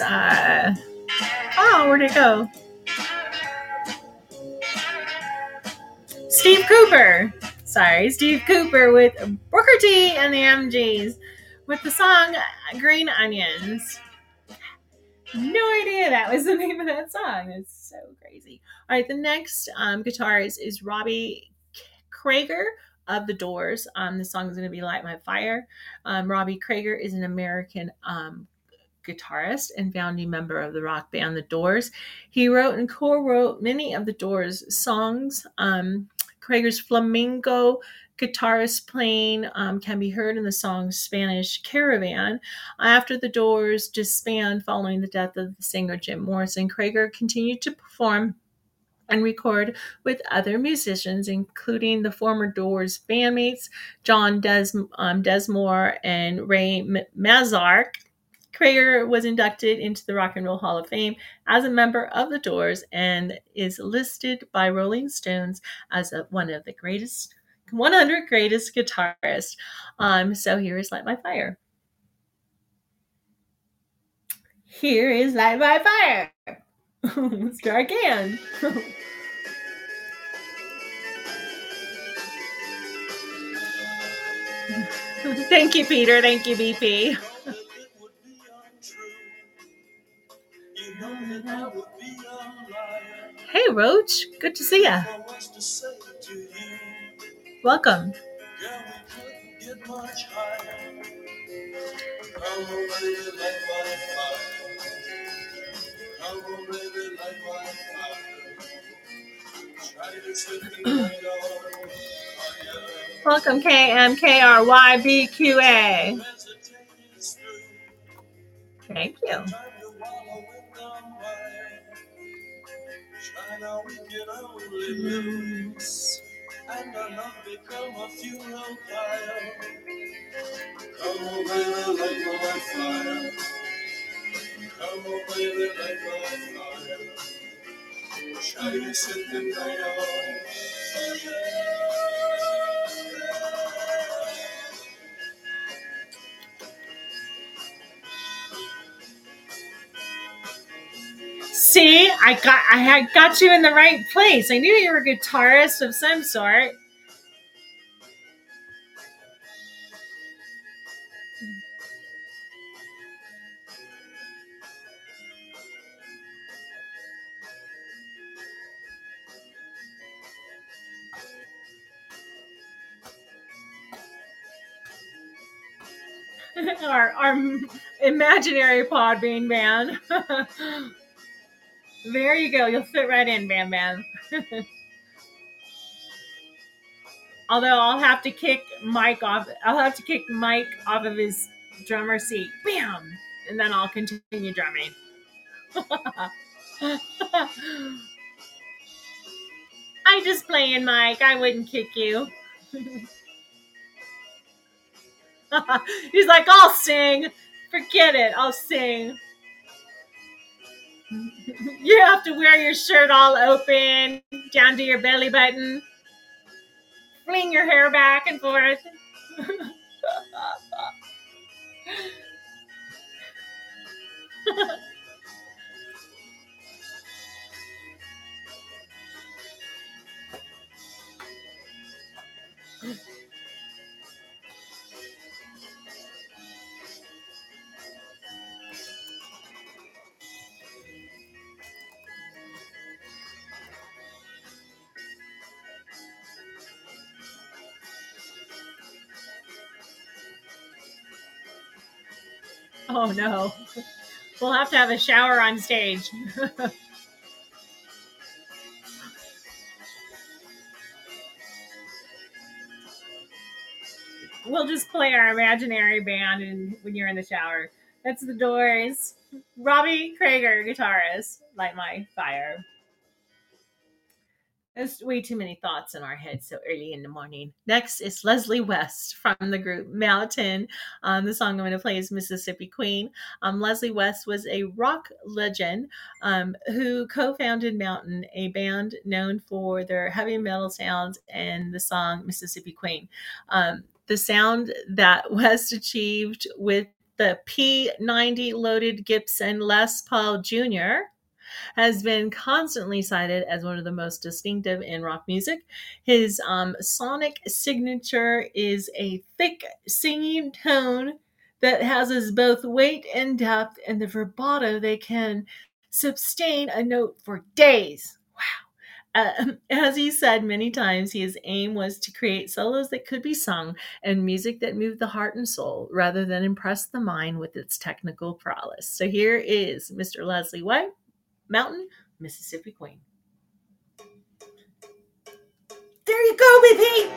Uh, oh, where'd it go? Steve Cooper. Sorry, Steve Cooper with Booker T and the MGs with the song Green Onions. No idea that was the name of that song. It's so crazy. All right, the next um, guitarist is Robbie Krieger of The Doors. Um, the song is going to be Light My Fire. Um, Robbie Krieger is an American um, guitarist and founding member of the rock band The Doors. He wrote and co-wrote many of the Doors songs. Um, flamenco guitarist playing um, can be heard in the song Spanish Caravan. After the Doors disbanded following the death of the singer Jim Morrison, Krager continued to perform and record with other musicians, including the former Doors bandmates John Des- um, Densmore and Ray M- Manzarek. Krager was inducted into the Rock and Roll Hall of Fame as a member of the Doors and is listed by Rolling Stones as a, one of the greatest 100 greatest guitarists. Um, so here is Light My Fire. Here is Light My Fire. Let's try again. Thank you, Peter. Thank you, BP. Hey, Roach. Good to see ya. Welcome. you. Welcome. We couldn't get Try now, we can only lose. And our love become a funeral pyre. Come on, baby, light my fire. Come on, baby, light my fire. Try to set the night on See, I got I had got you in the right place. I knew you were a guitarist of some sort. our our imaginary Podbean band. there you go. You'll fit right in, Bam Bam. Although I'll have to kick Mike off. I'll have to kick Mike off of his drummer seat. Bam, and then I'll continue drumming. I just playing, Mike. I wouldn't kick you. He's like, I'll sing. Forget it. I'll sing. You have to wear your shirt all open down to your belly button. Fling your hair back and forth. oh no. We'll have to have a shower on stage. we'll just play our imaginary band and when you're in the shower. That's the doors. Robbie Krager, guitarist, light my fire. There's way too many thoughts in our heads so early in the morning. Next is Leslie West from the group Mountain. Um, the song I'm going to play is Mississippi Queen. Um, Leslie West was a rock legend um, who co founded Mountain, a band known for their heavy metal sounds and the song Mississippi Queen. Um, the sound that West achieved with the P90 loaded Gibson Les Paul Jr. has been constantly cited as one of the most distinctive in rock music. His um, sonic signature is a thick singing tone that houses both weight and depth, and the vibrato they can sustain a note for days. Wow. Uh, as he said many times, his aim was to create solos that could be sung and music that moved the heart and soul rather than impress the mind with its technical prowess. So here is Mr. Leslie White, Mountain, Mississippi Queen. There you go, baby!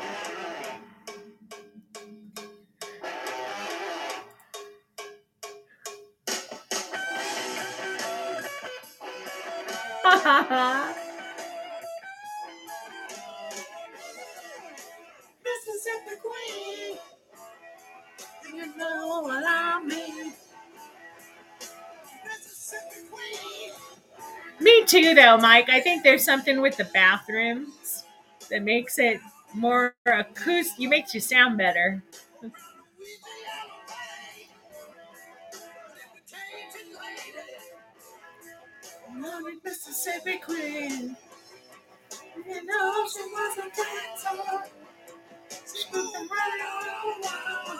Ha ha ha! Too, though, Mike. I think there's something with the bathrooms that makes it more acoustic. You makes you sound better. Mississippi Queen.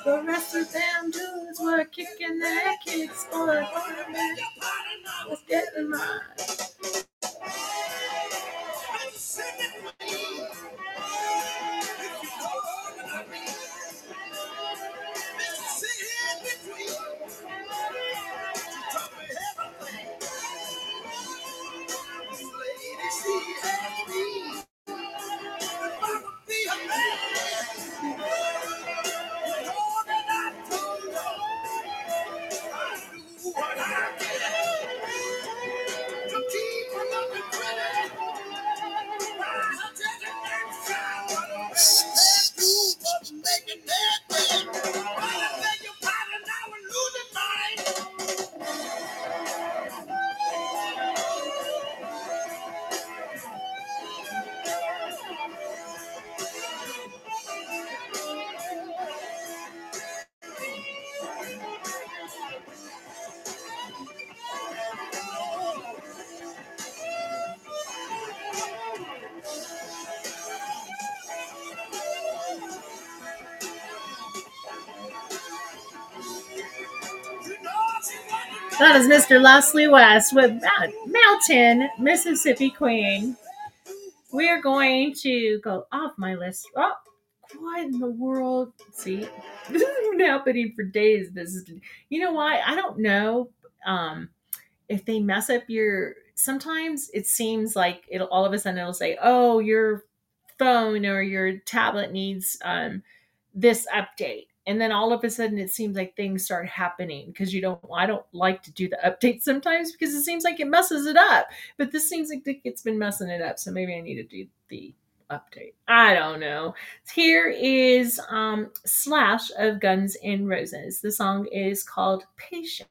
The rest of them dudes were kicking their kicks, boy. was getting mine. Mississippi That is Mr. Leslie West with Mount- Mountain, Mississippi Queen. We are going to go off my list. Oh, what in the world? See, this has been happening for days. This is, you know why? I don't know. Um, if they mess up your, sometimes it seems like it'll all of a sudden it'll say, "Oh, your phone or your tablet needs um, this update," and then all of a sudden it seems like things start happening because you don't. I don't like to do the update sometimes because it seems like it messes it up. But this seems like it's been messing it up, so maybe I need to do the update. I don't know. Here is um, Slash of Guns and Roses. The song is called Patient.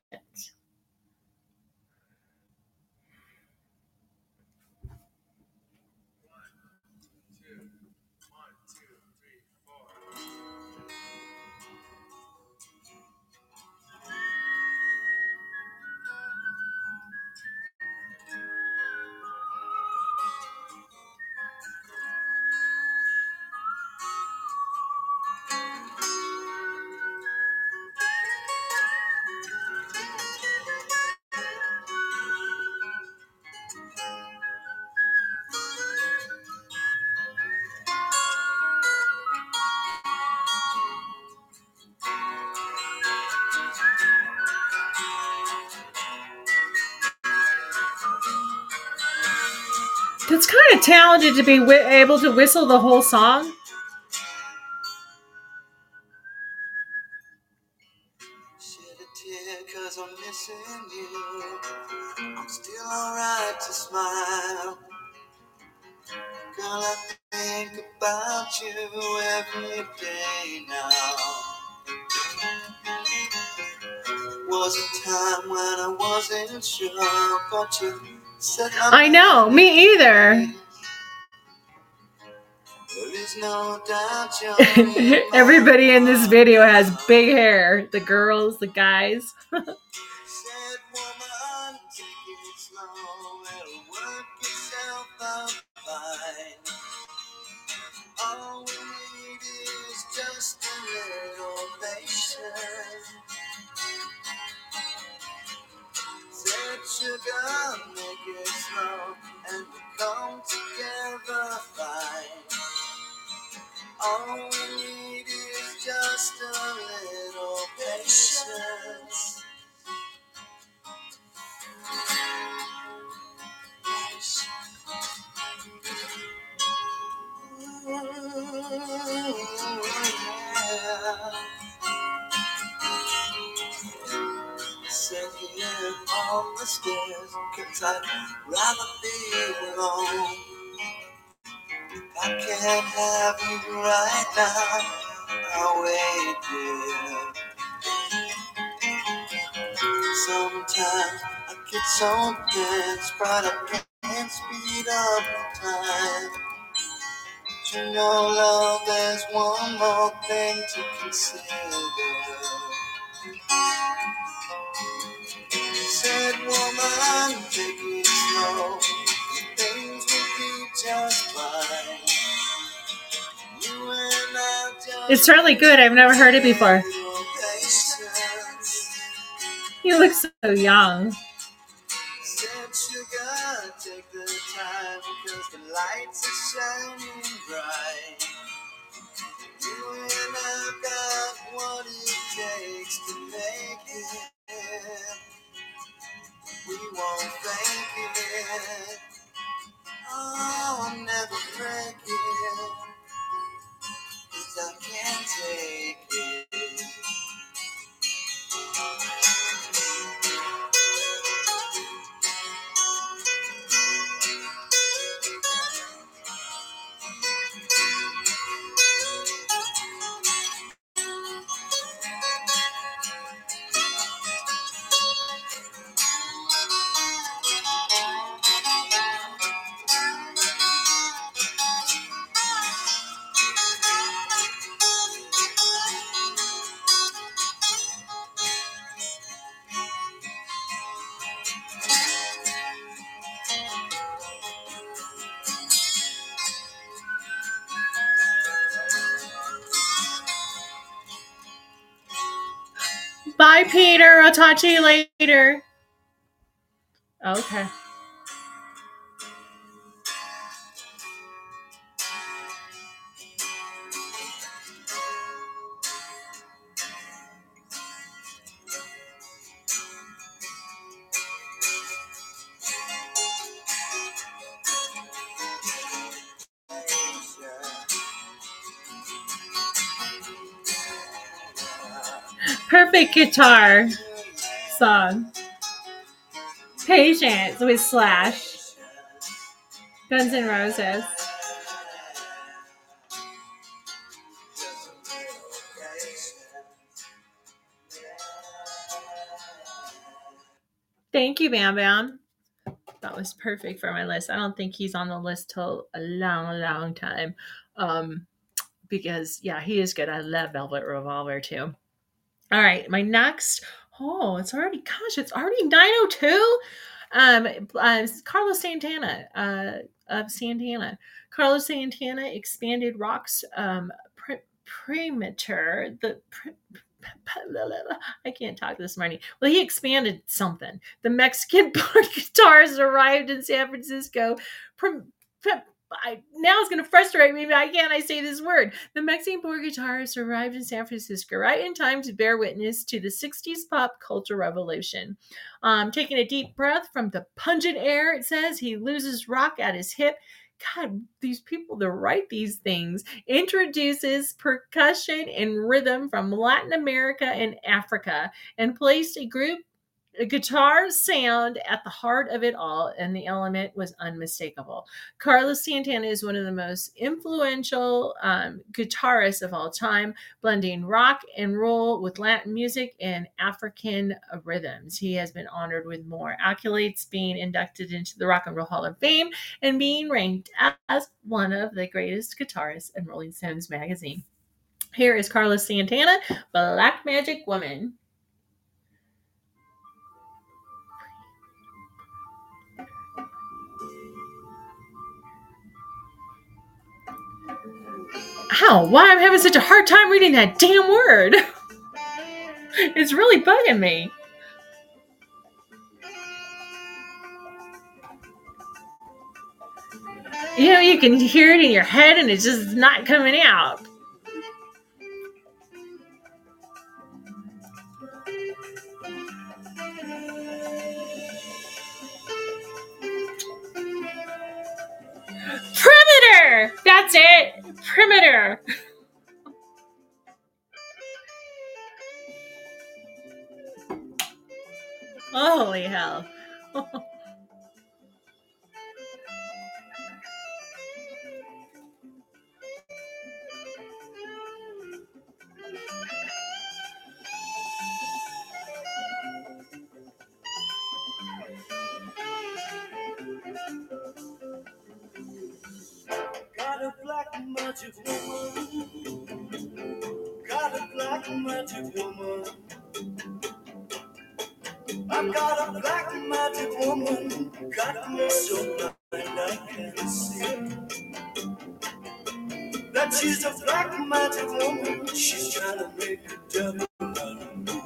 Talented to be able to whistle the whole song. Everybody in this video has big hair. The girls, the guys. All we need is just a little patience. Ooh, yeah. Sitting on the stairs, Kentucky, rather be alone. I can't have you right now. I'll wait, dear. Sometimes I get so tense, but I can't speed up time. But you know, love, there's one more thing to consider. Said woman, take it slow. Things will be just It's really good. I've never heard it before. He looks so young. You. Oh, I can't take it. I'll talk to you later. Okay. Perfect guitar song. Patience with Slash. Guns N' Roses. Thank you, Bam Bam. That was perfect for my list. I don't think he's on the list till a long, long time. Um, because yeah, he is good. I love Velvet Revolver too. All right, my next. Oh, it's already gosh, it's already nine oh two. Um, uh, Carlos Santana, uh, of Santana. Carlos Santana expanded rock's um pre- perimeter. The pre- I can't talk this morning. Well, he expanded something. The Mexican guitars arrived in San Francisco. I, now it's going to frustrate me. Why can't I say this word? The Mexican board guitarist arrived in San Francisco right in time to bear witness to the 60s pop culture revolution. Um, taking a deep breath from the pungent air, it says he loses rock at his hip. God, these people that write these things introduces percussion and rhythm from Latin America and Africa and placed a group a guitar sound at the heart of it all, and the element was unmistakable. Carlos Santana is one of the most influential um, guitarists of all time, blending rock and roll with Latin music and African rhythms. He has been honored with more accolades, being inducted into the Rock and Roll Hall of Fame, and being ranked as one of the greatest guitarists in Rolling Stones magazine. Here is Carlos Santana, Black Magic Woman. Ow, why I'm having such a hard time reading that damn word? It's really bugging me. You know, you can hear it in your head and it's just not coming out. Perimeter! That's it! Perimeter! Holy hell. magic woman. Got a black magic woman. I've got a black magic woman. Got me so blind I can't see. That she's a black magic woman. She's trying to make the devil out of me.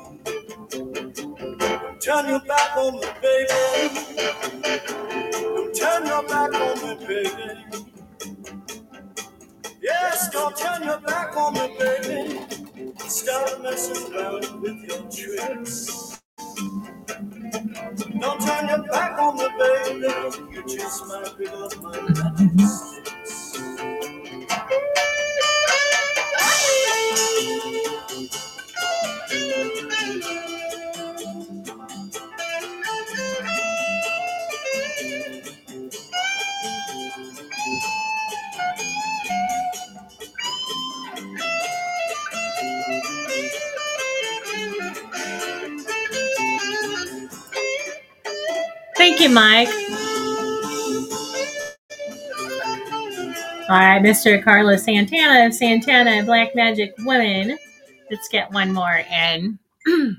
Turn your back on me, baby. Don't turn your back on me, baby. Turn your back on me, baby. Stop messing around with your tricks. Don't turn your back on me, baby. You just might pick up my Right, Mr. Carlos Santana of Santana Black Magic Women. Let's get one more in.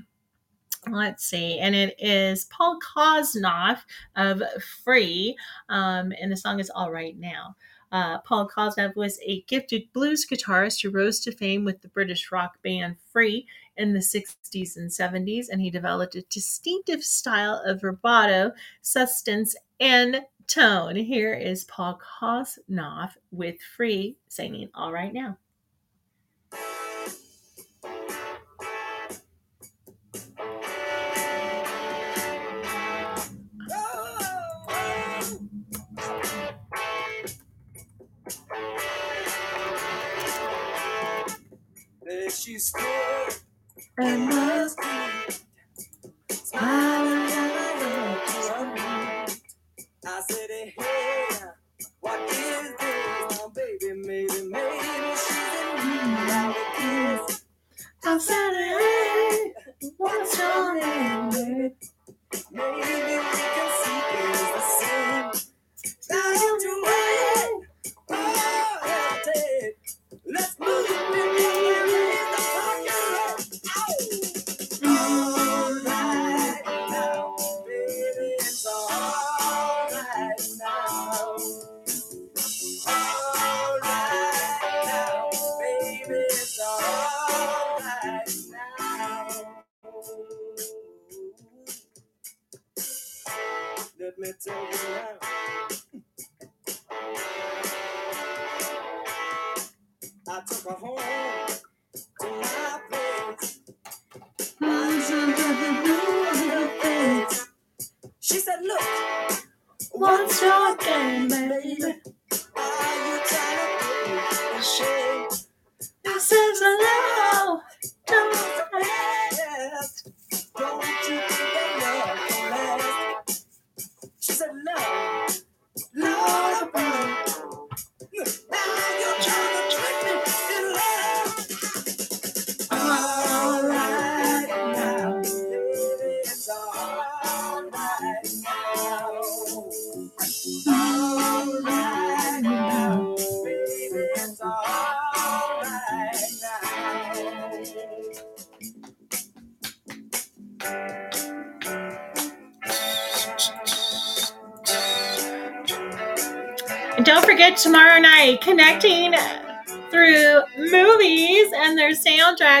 Let's see, and it is Paul Kossoff of Free, um, and the song is All Right Now. Uh, Paul Kossoff was a gifted blues guitarist who rose to fame with the British rock band Free in the 60s and 70s, and he developed a distinctive style of vibrato, substance, and tone. Here is Paul Kossoff with Free singing All Right Now. There she stood, And my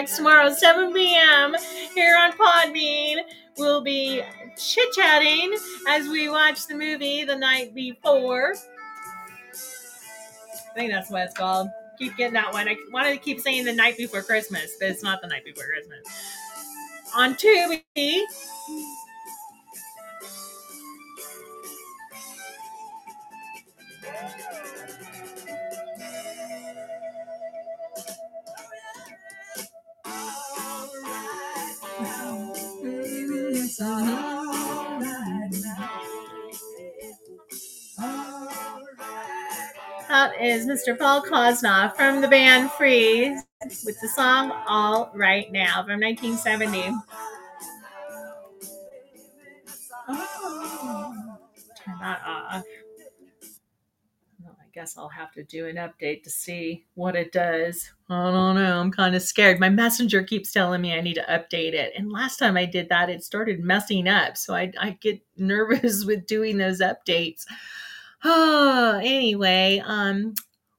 soundtracks tomorrow, 7 p.m. here on Podbean. We'll be chit chatting as we watch the movie the night before. I think that's what it's called. Keep getting that one. I wanted to keep saying the night before Christmas, but it's not the night before Christmas. On Tubi, It's all right now. All right. That is Mr. Paul Kossoff from the band Freeze with the song All Right Now from 1970. Oh. Turn that off. Guess I'll have to do an update to see what it does. I don't know. I'm kind of scared. My messenger keeps telling me I need to update it. And last time I did that, it started messing up. So I, I get nervous with doing those updates. Oh, anyway, um,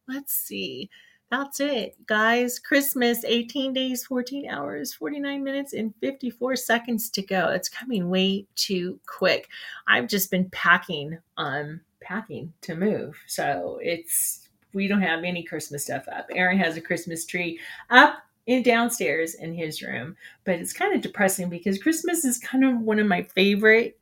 let's see. That's it, guys. Christmas, 18 days, 14 hours, 49 minutes, and 54 seconds to go. It's coming way too quick. I've just been packing, um, packing to move. So it's we don't have any Christmas stuff up. Aaron has a Christmas tree up in downstairs in his room, but it's kind of depressing because Christmas is kind of one of my favorite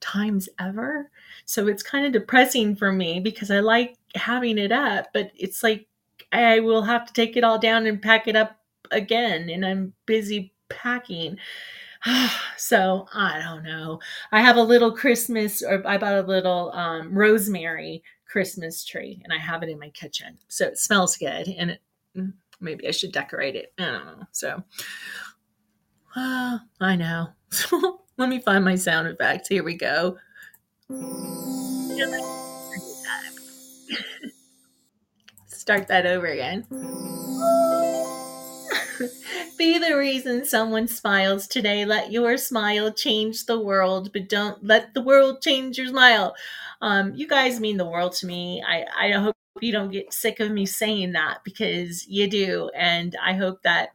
times ever. So it's kind of depressing for me because I like having it up, but it's like I will have to take it all down and pack it up again, and I'm busy packing. so I don't know. I have a little Christmas, or I bought a little um, rosemary Christmas tree, and I have it in my kitchen, so it smells good, and it, mm, maybe I should decorate it. I don't know. So, uh, I know. Let me find my sound effects. Here we go. Start that over again. Be the reason someone smiles today. Let your smile change the world, but don't let the world change your smile. Um, you guys mean the world to me. I, I hope you don't get sick of me saying that because you do. And I hope that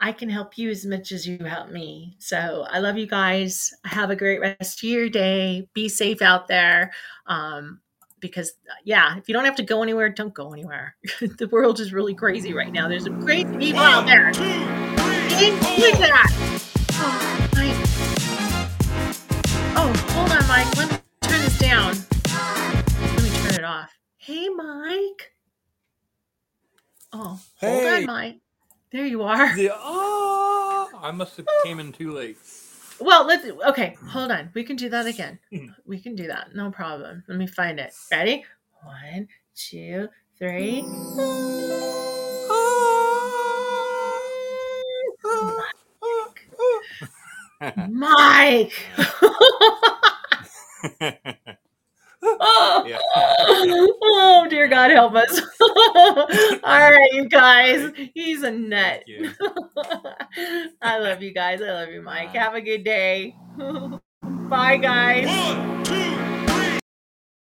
I can help you as much as you help me. So I love you guys. Have a great rest of your day. Be safe out there. Um, because uh, yeah, if you don't have to go anywhere, don't go anywhere. the world is really crazy right now. There's some crazy people out there. Look at that. Oh, Mike. oh, hold on, Mike. Let me turn this down. Let me turn it off. Hey, Mike. Oh, hold Hey. on, Mike. There you are. The, oh, ah, I must have came in too late. Well, let's okay, hmm. hold on. We can do that again. Hmm. We can do that. No problem. Let me find it. Ready? One, two, three. Mike. oh. Yeah. oh, dear God, help us. All right, you guys. He's a nut. I love you guys. I love you, Mike. Have a good day. Bye, guys. One, two,